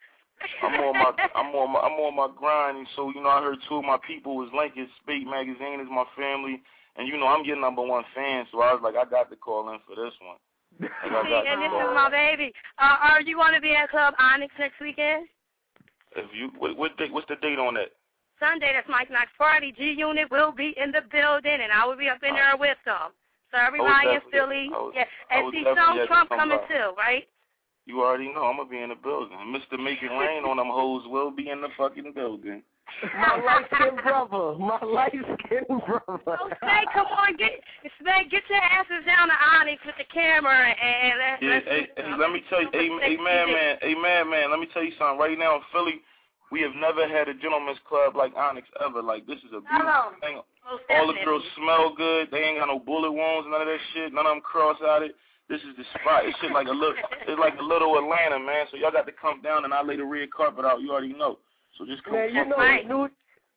I'm on my I'm on my I'm on my grind and so you know I heard two of my people was linking SPATE magazine is my family and you know I'm your number one fan so I was like I got to call in for this one.
See, and this is my baby. Uh, are you going to be at Club Onyx next weekend?
If you what, what date, what's the date on that?
Sunday, that's Mike Knox party. G Unit will be in the building, and I will be up in there with them. So everybody in Philly,
would-
yeah, and see
to
Trump coming
by.
too, right?
You already know I'm gonna be in the building. Mr. Make It Rain on them hoes will be in the fucking building.
My light skinned brother. My light skinned brother.
Oh, say, come on, get, say, get your asses down to Onyx with the camera, and let's.
Yeah,
let's
hey, hey, let me tell you, hey, hey man, man, hey man, man, let me tell you something. Right now in Philly, we have never had a gentleman's club like Onyx ever. Like this is a beautiful
Hello.
thing.
Most
All the girls smell good. They ain't got no bullet wounds, none of that shit. None of them cross-eyed. This is the spot. It's shit like a little, it's like a little Atlanta, man. So y'all got to come down and I lay the red carpet out. You already know. So just come.
Man, you know,
right.
New,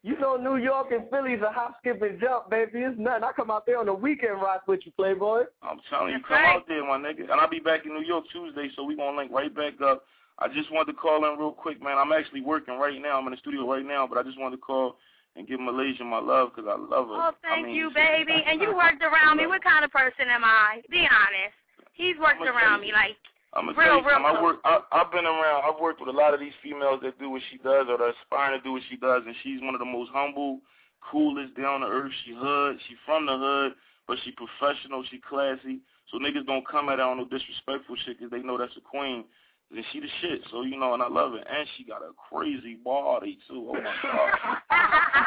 you know, New York and Philly's a hop, skip, and jump, baby. It's nothing. I come out there on the weekend rock with you, Playboy.
I'm telling you,
That's
come
right.
out there, my nigga. And I'll be back in New York Tuesday, so we gonna link right back up. I just wanted to call in real quick, man. I'm actually working right now. I'm in the studio right now, but I just wanted to call and give Malaysia my love because I love her.
Oh, thank
I mean,
you, baby. And you worked around me. What kind of person am I? Be honest. He's worked around me like
I'm gonna
Real,
tell you
real
something. I work. I, I've been around. I've worked with a lot of these females that do what she does or that aspiring to do what she does, and she's one of the most humble, coolest, down to earth. She hood. She from the hood, but she professional. She classy. So niggas don't come at her on no disrespectful shit because they know that's a queen. And she the shit. So you know, and I love it. And she got a crazy body too. Oh my god.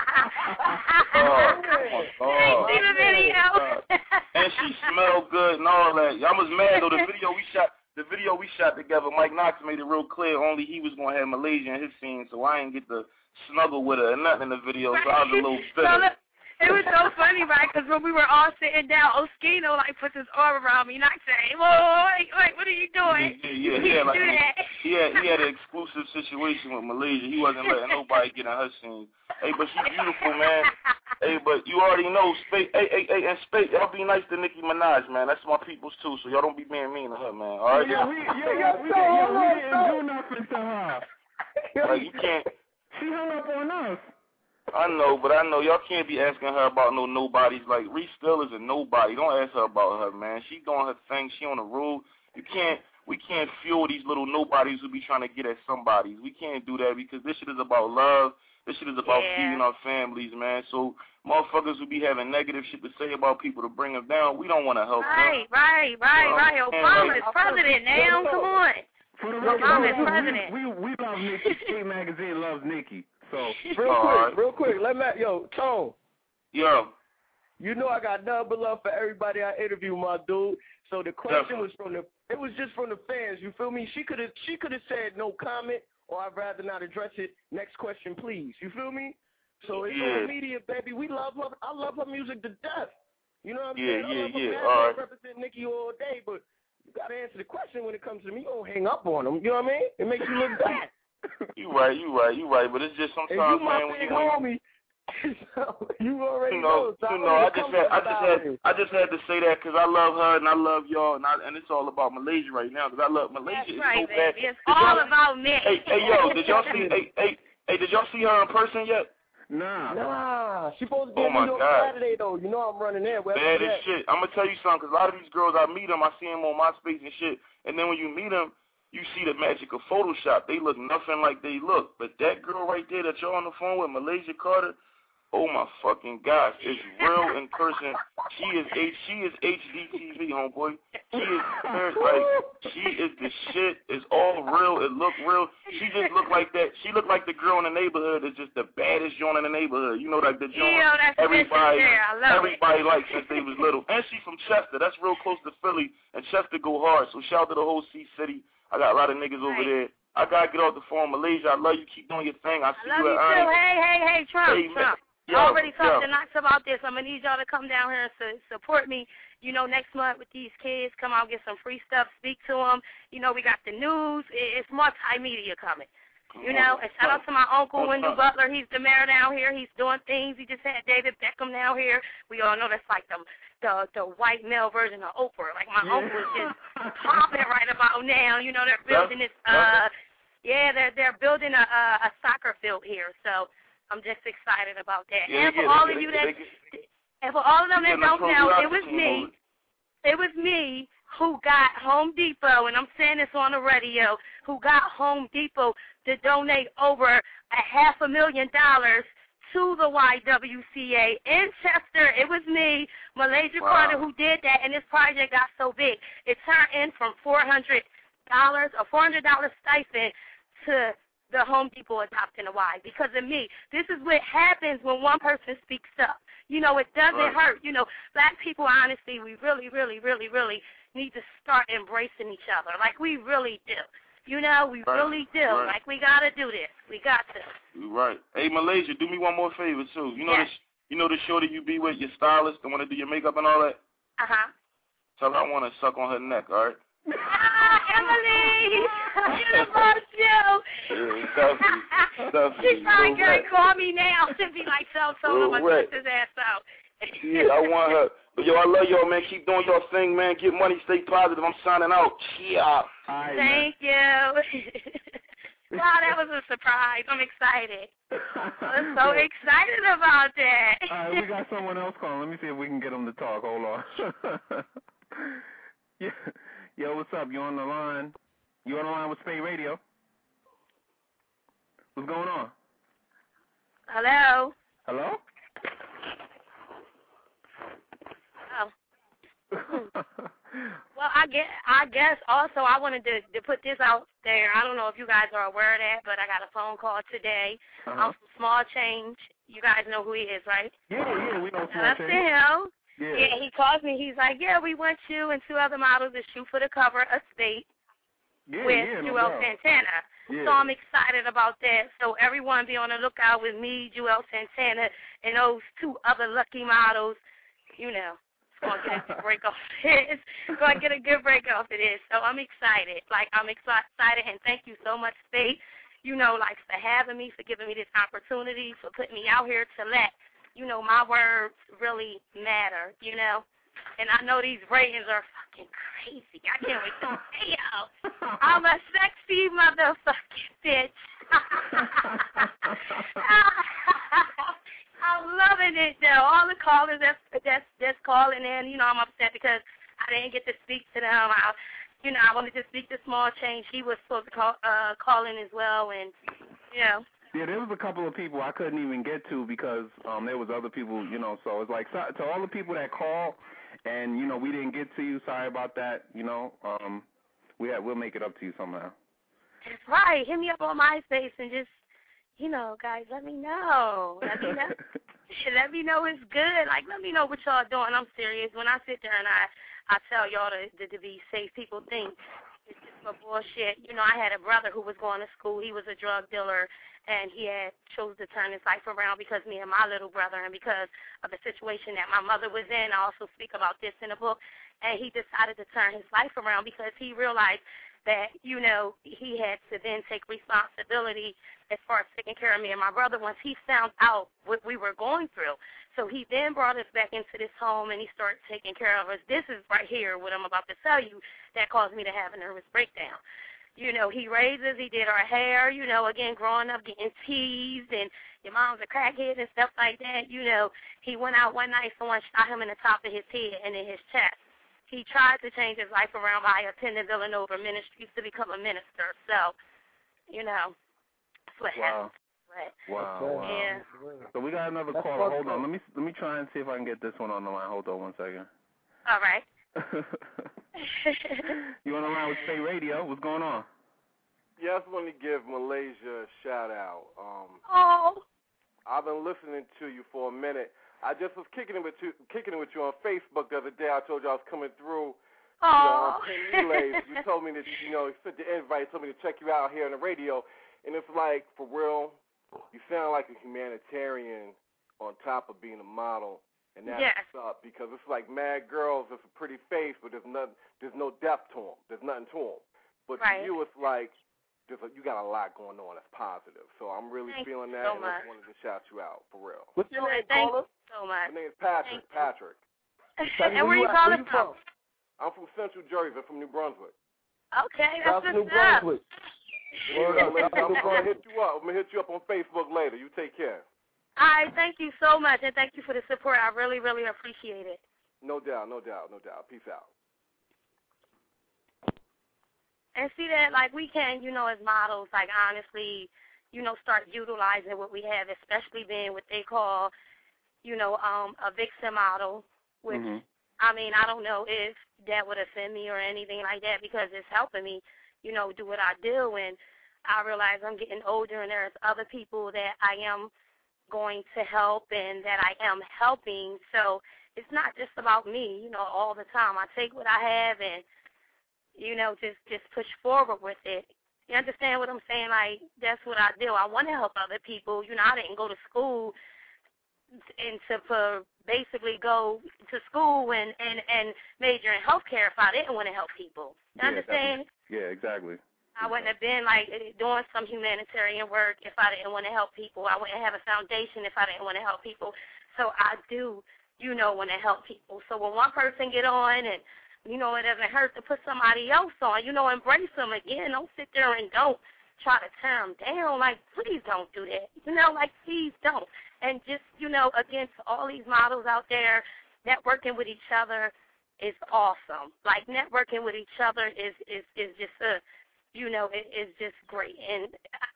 Oh, my God.
See the oh, video.
and she smelled good and all that. I was mad though. The video we shot, the video we shot together, Mike Knox made it real clear. Only he was gonna have Malaysia in his scene, so I didn't get to snuggle with her or nothing in the video. So I was a little bitter.
Look, it was so funny, right? Because when we were all sitting down, Oskino like puts his arm around me, and I say, "Whoa, wait, wait, what are you doing?
Yeah, yeah,
You
yeah, like
do that."
he had he had an exclusive situation with Malaysia. He wasn't letting nobody get in her scene. Hey, but she's beautiful, man. Hey, but you already know, SPATE. Hey, hey, hey, and SPATE, y'all be nice to Nicki Minaj, man. That's my people's too. So y'all don't be being mean to her, man. All right.
Yeah, we, yeah, we,
Yo,
yeah,
hold
we
on,
didn't
so-
do nothing to her.
Like you can't.
She hung up on us.
I know, but I know y'all can't be asking her about no nobodies. Like Reese still is a nobody. Don't ask her about her, man. She doing her thing. She on the road. You can't. We can't fuel these little nobodies who be trying to get at somebodies. We can't do that because this shit is about love. This shit is about
Yeah.
feeding our families, man. So motherfuckers who be having negative shit to say about people to bring them down, we don't want to help
Right, right, right,
Well,
right.
and
Obama
like-
is president now. Come on.
For the
Obama is
record,
president.
we, we, we love Nicki. SPATE Magazine loves Nicki. So,
Real
All
quick,
right.
real quick. Let me, yo, Tone.
Yo,
You know I got nothing but love for everybody I interview, my dude. So the question
Definitely.
was from the it was just from the fans. You feel me? She could have she could have said no comment or I'd rather not address it. Next question, please. You feel me? So it's
Yeah.
on media, baby. We love her. I love her music to death. You know what I'm
Yeah,
saying? I
yeah,
love her
yeah.
mad.
All
I represent Nicki all day, but you gotta answer the question when it comes to me. You don't hang up on them. You know what I mean? It makes you look bad.
You right, you right, you right. But it's just sometimes,
you my
man, when you when-
homie. you already
you know,
so I
you know, I just had, I just had,
here.
I just had to say that because I love her and I love y'all, and I, and it's all about Malaysia right now because I love Malaysia.
That's
is
right,
so bad.
baby. It's
Did y'all-
about me.
Hey, hey, yo, did y'all see? hey, hey, hey, did y'all see her in person yet?
nah.
Nah, she supposed to be
Oh
in New York
God.
Saturday though. You know I'm running there. Where
Bad as shit. I'm gonna tell you something because a lot of these girls, I meet them, I see them on MySpace and shit, and then when you meet them, you see the magic of Photoshop. They look nothing like they look. But that girl right there that you're on the phone with, Malaysia Carter, oh my fucking gosh, is real in person. She is H, she is HDTV, homeboy. She is like she is the shit. It's all real. It look real. She just look like that. She look like the girl in the neighborhood that's just the baddest joint in the neighborhood. You know, like the joint
Yo,
everybody
vicious there. I love it.
everybody likes since they was little. And she's from Chester. That's real close to Philly. And Chester go hard. So shout out to the whole C City. I got a lot of niggas over there. I gotta get off the phone, Malaysia. I love you. Keep doing your thing. I see
I love
you
you
at
too. Hey, hey, hey, Trump,
Hey.
Trump.
Yo,
I already talked
yo.
to Knox about this. I'm gonna need y'all to come down here and su- support me. You know, next month with these kids, come out get some free stuff, speak to them. You know, we got the news. It- It's multimedia coming. You know, and shout out to my uncle Wendell Butler. He's the mayor down here. He's doing things. He just had David Beckham down here. We all know that's like the the the white male version of Oprah. Like my
Yeah.
uncle is just popping right about now. You know, they're building this. Uh Yeah, they're they're building a a, a soccer field here. So I'm just excited about that.
Yeah,
and for
they
all
get-
of you
they-
that
they
and for all of them that don't know, it was me it was me who got Home Depot, and I'm saying this on the radio, who got Home Depot to donate over a half a million dollars to the YWCA in Chester. It was me, Malaysia
Wow.
Carter, who did that, and this project got so big. It turned in from $400, a $400 stipend to the Home Depot adopting a Y because of me. This is what happens when one person speaks up. You know, it doesn't
Right.
hurt. You know, black people, honestly, we really, really, really, really need to start embracing each other. Like we really do. You know, we
Right.
really do.
Right.
Like we gotta do this. We got to.
You right. Hey, Malaysia, do me one more favor too. You know
Yes.
this. You know the shorty you be with, your stylist, the one that do your makeup and all that.
Uh huh.
Tell her I want to suck on her neck. All right.
Ah, Emily, you the most you.
Yeah, definitely, definitely.
She's trying
So
to call me now to be like, so so
So
I'm gonna
right.
his ass out.
Yeah, I want her. But yo, I love y'all, man. Keep doing your thing, man. Get money, stay positive. I'm signing out. Yeah.
All right, man.
Thank you. Wow, that was a surprise. I'm excited. I'm so excited about that.
All right, we got someone else calling. Let me see if we can get them to talk. Hold on. yeah. Yo, what's up? You on the line? You on the line with SPATE Radio? What's going on?
Hello.
Hello?
Oh. Well, I guess I guess also I wanted to to put this out there. I don't know if you guys are aware of that, but I got a phone call today.
Uh-huh.
I'm from Small Change. You guys know who he is, right?
Yeah, yeah, we know
Now,
Small
That's
Change.
him.
Yeah.
Yeah, he calls me. He's like, "Yeah, we want you and two other models to shoot for the cover of SPATE
yeah,
with
yeah,
Juelz
doubt.
Santana."
Yeah.
So I'm excited about that. So everyone be on the lookout with me, Juelz Santana, and those two other lucky models. You know, it's gonna get a good break off of this. gonna get a good break off of this. So I'm excited. Like I'm excited, and thank you so much, SPATE. You know, like for having me, for giving me this opportunity, for putting me out here to let you know my words really matter. You know. And I know these ratings are fucking crazy. I can't wait to see y'all. I'm a sexy motherfucking bitch. I'm loving it though. All the callers that's that's that's calling in, you know, I'm upset because I didn't get to speak to them. I you know, I wanted to speak to Small Change. He was supposed to call uh call in as well and you know.
Yeah, there was a couple of people I couldn't even get to because um there was other people, you know. So it's like so, to all the people that call, and you know we didn't get to you. Sorry about that. You know, um, we we'll make it up to you somehow.
That's right. Hit me up on MySpace and just you know, guys, let me know. Let me know. let me know it's good. Like, let me know what y'all doing. I'm serious. When I sit there and I, I tell y'all to, to, to be safe, people think it's just for bullshit. You know, I had a brother who was going to school. He was a drug dealer, and he had chose to turn his life around because me and my little brother, and because of the situation that my mother was in. I also speak about this in the book. And he decided to turn his life around because he realized that, you know, he had to then take responsibility as far as taking care of me and my brother once he found out what we were going through. So he then brought us back into this home and he started taking care of us. This is right here what I'm about to tell you that caused me to have a nervous breakdown. You know, he raises, he did our hair, you know, again, growing up, getting teased, and your mom's a crackhead and stuff like that. You know, he went out one night, someone shot him in the top of his head and in his chest he tried to change his life around by attending Villanova Ministries to become a minister. So, you know, that's what
Wow.
happened. But,
Wow, wow.
Yeah.
So we got another
That's
caller. Hold on. Let me let me try and see if I can get this one on the line. Hold on one second.
All right.
you on the line with SPATE Radio? What's going on?
Yeah, I just want to give Malaysia a shout out. Um,
oh,
I've been listening to you for a minute. I just was kicking it with you, kicking it with you on Facebook the other day. I told you I was coming through. You know,
oh.
on Penn Relays. You told me that you know you sent the invite, told me to check you out here on the radio, and it's like for real, you sound like a humanitarian on top of being a model, and that's
Yes.
up because it's like mad girls. It's a pretty face, but there's nothing. There's no depth to them. There's nothing to them. But
Right.
to you, it's like there's a, you got a lot going on that's positive. So I'm really
Thank
feeling that,
so
and I
much.
just wanted to shout you out for real.
What's your name,
Thank
caller?
you so much.
My name is Patrick.
Thank you.
Patrick.
And where you calling
Where
from?
I'm from Central Jersey. I'm from New Brunswick.
Okay,
South
that's
New
up.
Brunswick.
Word up, lady. I'm gonna hit you up. I'm gonna hit you up on Facebook later. You take care.
All right, thank you so much, and thank you for the support. I really, really appreciate it.
No doubt, no doubt, no doubt. Peace out.
and see that like we can, you know, as models, like honestly, you know, start utilizing what we have, especially being what they call, you know, um, a vixen model, which
Mhm.
I mean, I don't know if that would offend me or anything like that because it's helping me, you know, do what I do and I realize I'm getting older and there's other people that I am going to help and that I am helping. So it's not just about me, you know, all the time. I take what I have and you know, just just push forward with it. You understand what I'm saying? Like that's what I do. I want to help other people. You know, I didn't go to school and to for basically go to school and and and major in healthcare if I didn't want to help people. You
Yeah,
understand?
Yeah, exactly.
I wouldn't have been like doing some humanitarian work if I didn't want to help people. I wouldn't have a foundation if I didn't want to help people. So I do, you know, want to help people. So when one person get on and you know it doesn't hurt to put somebody else on, you know, embrace them again. Don't sit there and don't try to tear them down. Like, please don't do that. You know, like, please don't. And just, you know, against all these models out there, networking with each other is awesome. Like, networking with each other is is is just a, you know, it, it is just great. And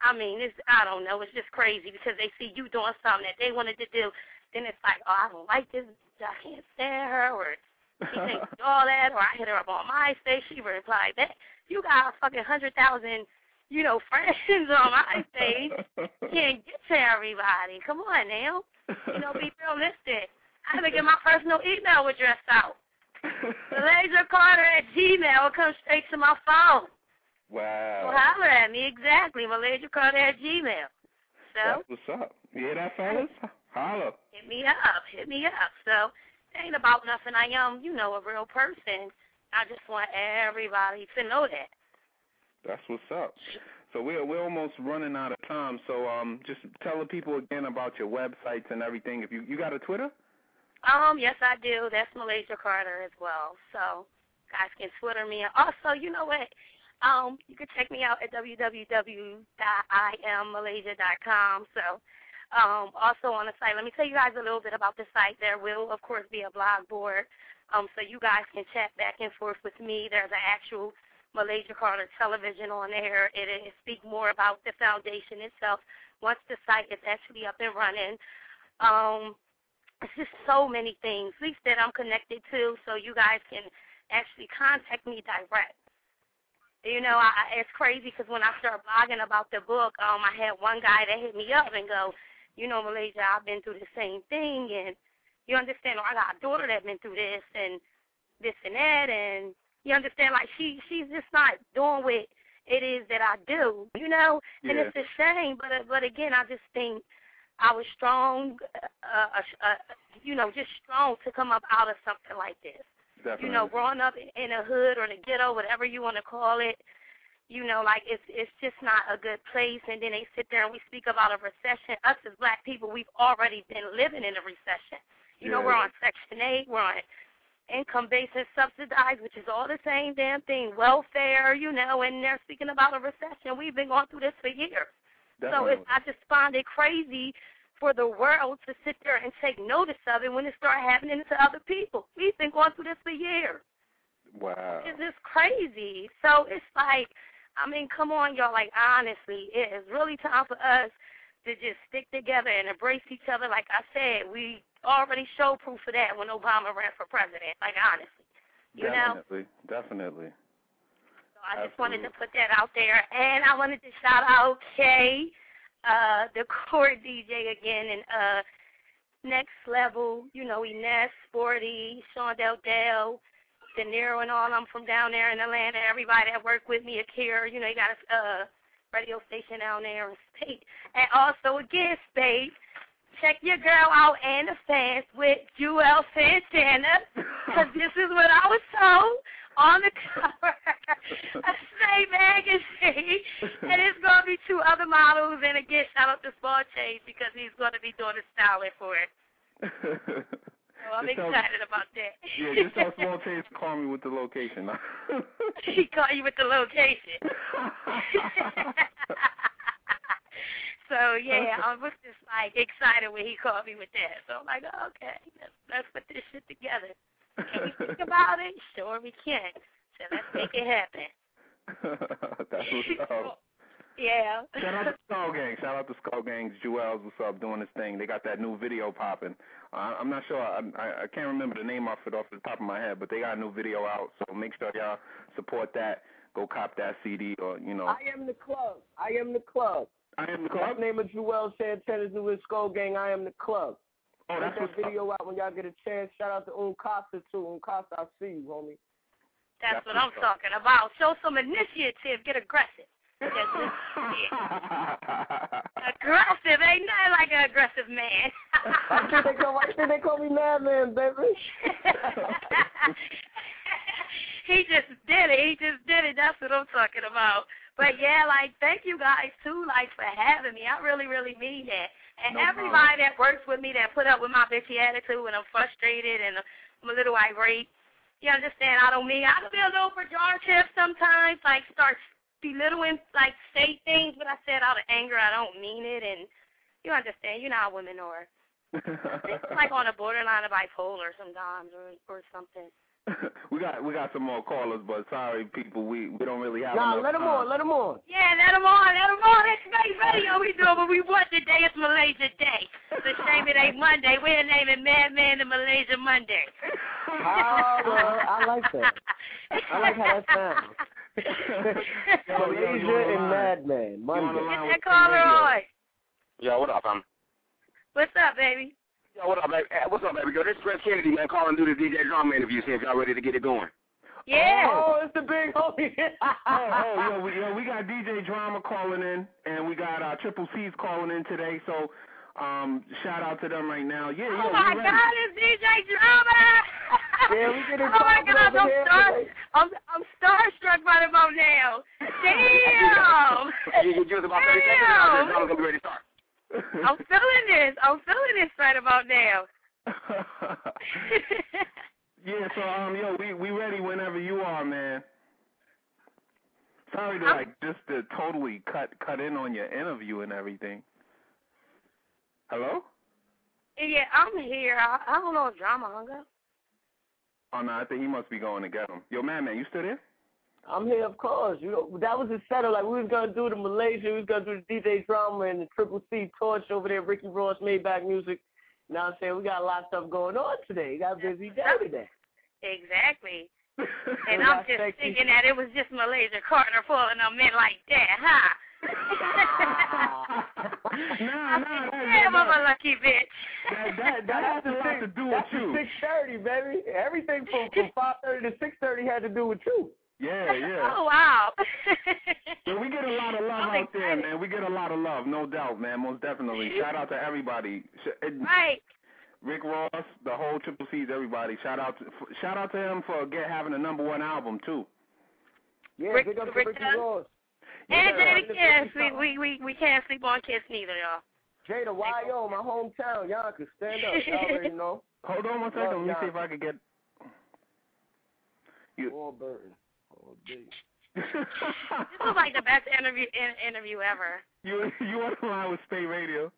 I mean, it's I don't know, it's just crazy because they see you doing something that they wanted to do, then it's like, oh, I don't like this, I can't stand her, or she thinks all that, or I hit her up on MySpace, she replied that. You got a fucking hundred thousand you know, friends on MySpace can't get to everybody. Come on now. You know, be realistic. I have to get my personal email address out. Laser Carter at Gmail comes straight to my phone.
Wow.
So holler at me exactly, Malaysia Carter at Gmail. So
That's what's up. You hear that, fellas? Holler.
hit me up, hit me up. So it ain't about nothing. I am, you know, a real person. I just want everybody to know that.
That's what's up. So we're we're almost running out of time. So um, just tell the people again about your websites and everything. If you you got a Twitter?
Um, yes, I do. That's Malaysia Carter as well. So guys can Twitter me. And also, you know what? Um, you can check me out at www.immalaysia.com. So um, also on the site, let me tell you guys a little bit about the site. There will, of course, be a blog board. Um, so you guys can chat back and forth with me. There's an actual Malaysia Carter television on there. It speak more about the foundation itself once the site is actually up and running. Um, it's just so many things, at least that I'm connected to, so you guys can actually contact me direct. You know, I, it's crazy because when I started blogging about the book, um, I had one guy that hit me up and go, you know, Malaysia, I've been through the same thing, and you understand, I got a daughter that's been through this and this and that, and you understand, like she she's just not doing what it is that I do, you know, and it's a shame, but uh, but again, I just think I was strong, uh, uh, uh, you know, just strong to come up out of something like this.
Definitely.
You know, growing up in in a hood or the ghetto, whatever you want to call it, you know, like it's it's just not a good place. And then they sit there and we speak about a recession. Us as black people, we've already been living in a recession. You know, we're on Section Eight, we're on income based subsidized, which is all the same damn thing. Welfare, you know, and they're speaking about a recession. We've been going through this for years. So
Definitely.
it's, I just find it crazy for the world to sit there and take notice of it when it start happening to other people. We've been going through this for years.
wow.
It's just crazy. So it's like, I mean, come on, y'all. Like, honestly, it is really time for us to just stick together and embrace each other. Like I said, we already showed proof of that when Obama ran for president. Like, honestly, you know.
Definitely. Definitely.
So I just wanted to put that out there, and I wanted to shout out Kay, uh, the court DJ again, and uh, Next Level. You know, Inez, Sporty, Sean Del Del, De Niro, and all. I'm from down there in Atlanta. Everybody that worked with me, Akira. You know, you got a uh, radio station down there in SPATE, and also again, SPATE. Check your girl out and the fans with Juelz Santana, because this is what I was told on the cover of Slay Magazine. and it's going to be two other models. And again, shout out to Small Change because he's going to be doing the styling for it. So I'm
Just tell-
excited about that.
yeah, just tell Small Change to call me with the location.
he called you with the location. so yeah, I was just like excited when he called me with that. So I'm like, okay, let's, let's put this shit together. Can we think about it? Sure, we can. So let's make it happen.
That's what's up.
Yeah.
Shout out to Skull Gang. Shout out to Skull Gang's Juelz. What's up? Doing this thing. They got that new video popping. Uh, I'm not sure. I, I I can't remember the name off it off the top of my head, but they got a new video out. So make sure y'all support that. Go cop that CD or you know.
I am the club. I am the club.
I am the
That's
club.
the name of Juelz Santana's newest Skull Gang. I am the club.
Oh, that's
Get
what's
that
up.
video out when y'all get a chance. Shout out to Uncasa too. Uncasa, I see you, homie.
That's
That's
what I'm
up.
talking about. Show some initiative. Get aggressive. Because this shit, aggressive ain't nothing like an aggressive man.
I think they call, I think they call me Madman, baby.
he just did it. He just did it. That's what I'm talking about. But yeah, like thank you guys too, like for having me. I really, really mean that. And
No
everybody that works with me that put up with my bitchy attitude when I'm frustrated and I'm a little irate. You understand? I don't mean I can be a little pejorative sometimes, like start belittling, like say things, but I said out of anger. I don't mean it, and you understand. You know how women are. It's like on a borderline of bipolar sometimes, or or something.
we got we got some more callers, but sorry, people, we we don't really have
Nah,
enough
let them
time.
on, let them on.
Yeah, let them on, let them on. That's great radio we doing, but we want today is Malaysia Day. It's a shame it ain't Monday. We're naming Madman the Malaysia Monday.
Ah, well, I like that. I like how that sounds.
Yo, yo,
Malaysia and
line.
Madman,
You on the
Monday.
line
Get
with
that caller on.
Yo, what up, fam?
What's up, baby?
Yo, what up, baby? What's up, baby girl? This is Chris Kennedy, man, calling to do the DJ drama interview, see if y'all ready to get it going.
Yeah.
Oh, it's the big homie.
Oh, oh, yo, we, yo, we got DJ Drama calling in, and we got uh, Triple C's calling in today. So, um, shout out to them right now. Yeah,
Oh
yeah,
my
ready.
God, it's DJ Drama.
Yeah, we get it
Oh my God, I'm star. I'm I'm starstruck right about now. Damn.
Hey, you you was about 30 seconds,
Damn.
now, the drama's gonna be ready to start.
I'm feeling this. I'm feeling this right about now.
yeah, so um, yo, we we ready whenever you are, man. Sorry to
I'm-
like just to totally cut cut in on your interview and everything. Hello?
yeah, I'm here. I, I don't know if drama hung up.
Oh no, I think he must be going to get him. Yo, man, man, you still there?
I'm here, of course. You know, that was the setup. Like we was gonna do the Malaysia, we was gonna do the DJ drama and the Triple C torch over there. Ricky Ross, Maybach Music. You know what I'm saying? We got a lot of stuff going on today. We got a busy day today.
Exactly. And I'm just
sexy-
thinking that it was just Malaysia Carter pulling them in like that, huh?
nah, nah, that,
Damn,
that,
I'm a lucky bitch.
that, that, that has a lot to do with
That's
you.
six thirty, baby. Everything from from five thirty to six thirty had to do with you.
Yeah, yeah.
Oh wow.
Yeah, we get a lot of love
I'm
out there, man. We get a lot of love, no doubt, man. Most definitely. Shout out to everybody. Sh- and
right.
Rick Ross, the whole Triple C's, everybody. Shout out to f- shout out to him for get having a number one album too.
Yeah,
Rick-
big up to
Rick
Ricky
does?
Ross.
And
Yeah.
Jadakiss, we, we we we can't sleep on Kiss neither, y'all.
Jada, YO, my hometown. Yonkers, stand up. Y'all already know.
Hold on one second. Let me
Love
see if I can get. You.
Warburton. Oh, big.
This was like the best interview in, interview ever.
you you on the line with SPATE Radio?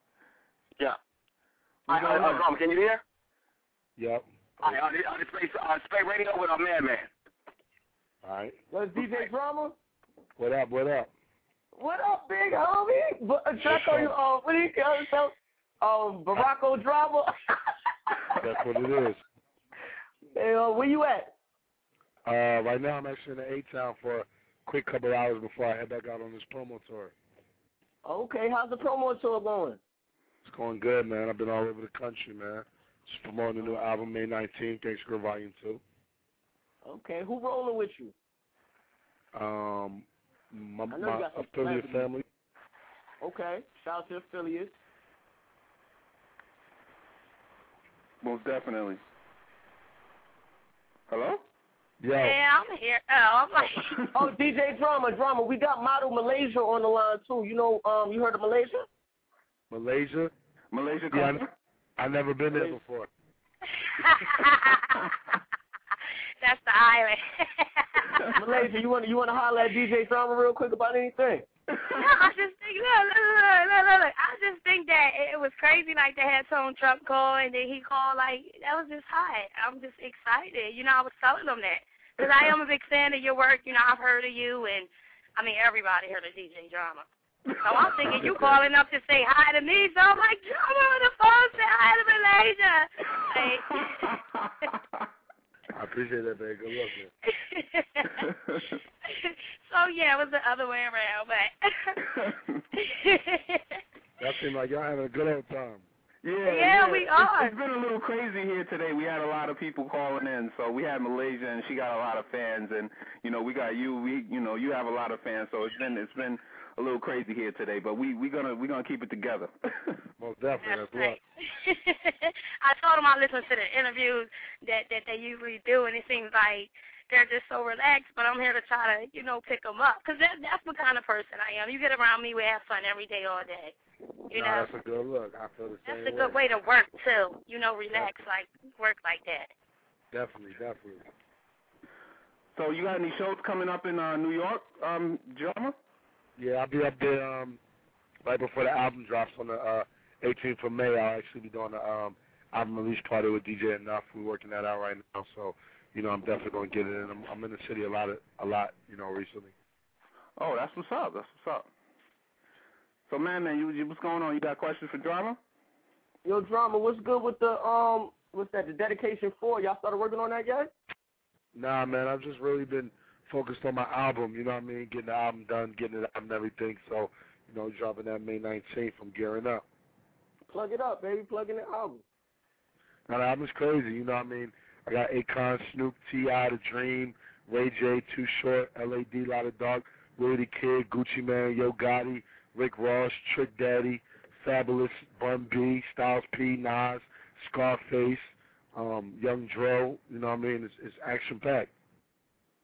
Yeah.
We
All right,
going
uh,
on.
uh, drama, can you hear?
Yep.
All right, uh, this, uh, this SPATE, uh, SPATE radio with a madman.
All right.
That's DJ Drama.
What up? What up?
What up, big homie? But, uh, should I call you, uh, what do you call yourself? Um, Barack O'Drama?
That's what it is.
Hey, uh, where you at?
Uh, right now I'm actually in the A town for a quick couple hours before I head back out on this promo tour.
Okay, how's the promo tour going?
It's going good, man. I've been all over the country, man. Just promoting the new album May 19th, Gangsta Volume 2.
Okay, who rolling with you?
Um, my,
I you
my affiliate family.
Okay, shout out to affiliates.
Most definitely. Hello?
Yo,
Yeah, I'm here. Oh, I'm like,
Oh, DJ Drama, Drama. We got model Malaysia on the line too. You know, um, you heard of Malaysia?
Malaysia.
Malaysia
Yeah,
Carter?
I, have never been there before.
that's the island.
Malaysia, you want you want to holler at DJ Drama real quick about anything?
No, I just think look, look, look, look, look, look. I just think that it was crazy like they had Tone Trump call and then he called like that was just hot. I'm just excited. You know, I was telling them that because I am a big fan of your work. You know, I've heard of you and I mean everybody heard of DJ Drama. So I'm thinking you calling up to say hi to me. So I'm like, Drama on the phone, say hi to Malaysia. Like,
I appreciate that, baby. Good luck, man.
so yeah, it was the other way around, but
That seemed like y'all having a good old time.
Yeah,
Yeah, we
It's-
are.
It's been a little crazy here today. We had a lot of people calling in. So we had Malaysia, and she got a lot of fans, and you know we got you. We you know you have a lot of fans. So it's been it's been a little crazy here today. But we we gonna we gonna keep it together.
Most definitely.
That's
That's
right. I told them I listen to the interviews that that they usually do, and it seems like they're just so relaxed. But I'm here to try to, you know, pick them up because that, that's the kind of person I am. You get around me, we have fun every day, all day. You
Nah,
know,
that's a good look. I feel the same.
that's
same
a good way to work too. You know, relax like work like that.
Definitely, definitely.
So you got any shows coming up in uh, New York, um, drama?
Yeah, I'll be up there um, right before the album drops on the uh, 18th of May. I'll actually be doing the um, album release party with DJ Enuff. We're working that out right now, so you know I'm definitely going to get it in. I'm, I'm in the city a lot, of, a lot, you know, recently.
Oh, that's what's up. That's what's up. So, man, man, you, you what's going on? You got questions for drama?
Yo, drama, what's good with the um, what's that? The dedication for Y'all started working on that yet?
Nah, man, I've just really been focused on my album. You know what I mean? Getting the album done, getting it out and everything. So, you know, dropping that May 19th. I'm gearing up.
Plug it up, baby. Plug in the album.
Now the album's crazy. You know what I mean? I got Akon, Snoop, T.I., The Dream, Ray J, Too Short, L.A.D., Lot of Dark, Willie the Kid, Gucci Mane, Yo Gotti, Rick Ross, Trick Daddy, Fabolous, Bun B, Styles P, Nas, Scarface, um, Young Dro. You know what I mean? It's, it's action packed.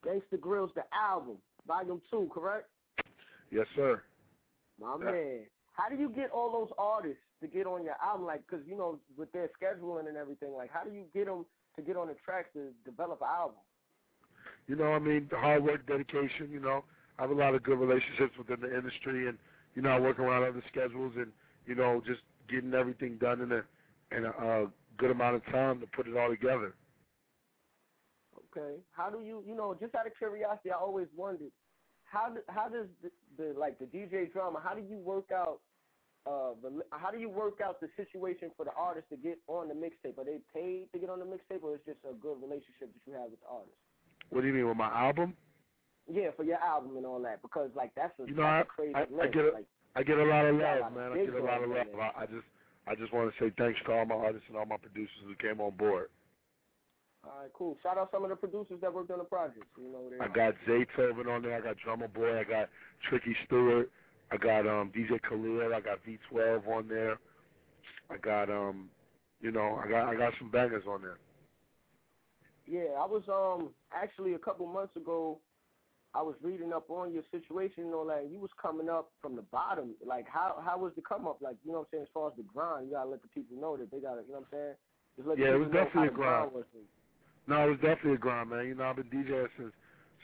Gangsta Grillz, the album, volume two, correct?
Yes, sir.
My
Yeah.
man. How do you get all those artists to get on your album? Like, because, you know, with their scheduling and everything, like, how do you get them to get on the tracks to develop an album?
You know, what I mean, the hard work, dedication. You know, I have a lot of good relationships within the industry, and you know, I work around other schedules, and you know, just getting everything done in a in a uh, good amount of time to put it all together.
Okay. How do you, you know, just out of curiosity, I always wondered, how do, how does the, the like the DJ Drama? How do you work out? Uh, the, how do you work out the situation for the artist to get on the mixtape? Are they paid to get on the mixtape, or it's just a good relationship that you have with the artist?
What do you mean with my album?
Yeah, for your album and all that, because like that's a,
You know,
that's
I-
a crazy
I- I get.
Like,
I get a lot of
a
love, man. I get a lot of love. I, I just I just want to say thanks to all my artists and all my producers who came on board.
All right, cool. Shout out some of the producers that worked on the project. You know,
I got Zaytoven on there. I got Drummer Boy. I got Tricky Stewart. I got um DJ Khalil. I got V12 on there. I got um, you know, I got I got some bangers on there.
Yeah, I was um actually a couple months ago. I was reading up on your situation and all that. And you was coming up from the bottom. Like how how was the come up? Like you know what I'm saying? As far as the grind, you gotta let the people know that they gotta. You know what I'm saying?
Yeah, it was definitely a
the
grind. No, it was definitely a grind, man. You know, I've been DJing since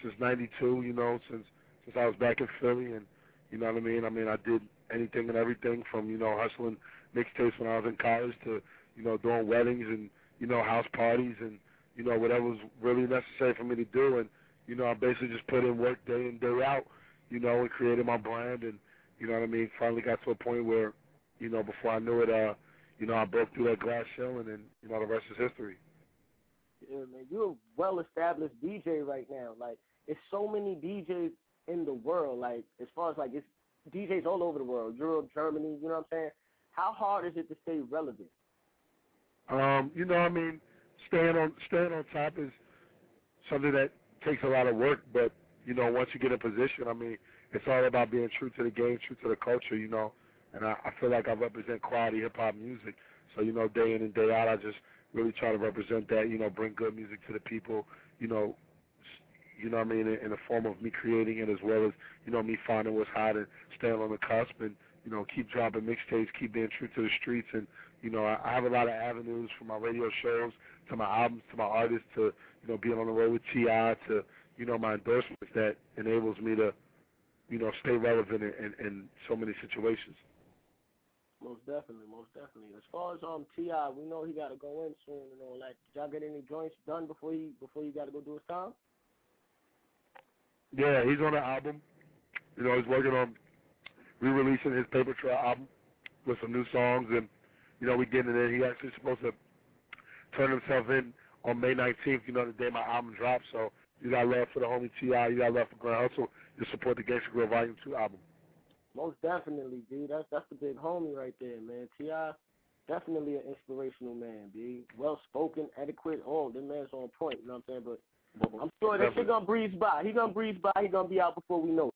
since '92. You know, since since I was back in Philly, and you know what I mean. I mean, I did anything and everything from you know hustling mixtapes when I was in college to you know doing weddings and you know house parties and you know whatever was really necessary for me to do. And you know, I basically just put in work day in day out. You know, and created my brand, and you know what I mean. Finally got to a point where, you know, before I knew it, uh, you know, I broke through that glass ceiling, and you know the rest is history.
Yeah, man, you're a well established DJ right now. Like, it's so many DJs in the world. Like, as far as like it's DJs all over the world, Europe, Germany. You know what I'm saying? How hard is it to stay relevant?
Um, you know, I mean, staying on staying on top is something that takes a lot of work. But you know, once you get in position, I mean, it's all about being true to the game, true to the culture. You know, and I, I feel like I represent quality hip hop music. So you know, day in and day out, I just really try to represent that. You know, bring good music to the people. You know, you know what I mean, in, in the form of me creating it as well as you know me finding what's hot and staying on the cusp and you know keep dropping mixtapes, keep being true to the streets and you know, I, I have a lot of avenues from my radio shows to my albums to my artists to, you know, being on the road with T.I. to, you know, my endorsements that enables me to, you know, stay relevant in, in, in so many situations.
Most definitely, most definitely. As far as um T.I., we know he got to go in soon and all that. Did y'all get any joints done before he before you got to go do his time?
Yeah, he's on the album. You know, he's working on re-releasing his Paper Trail album with some new songs, and you know, we getting it in. He actually supposed to turn himself in on May 19th. You know, the day my album drops. So you got love for the homie Ti. You got love for Grand Hustle. You support the Gangsta Grill Volume Two album.
Most definitely, B. That's that's the big homie right there, man. T.I., definitely an inspirational man, B. Well spoken, adequate. Oh, the man's on point. You know what I'm saying? But I'm sure that shit gonna breeze by. He gonna breeze by. He gonna be out before we know. it.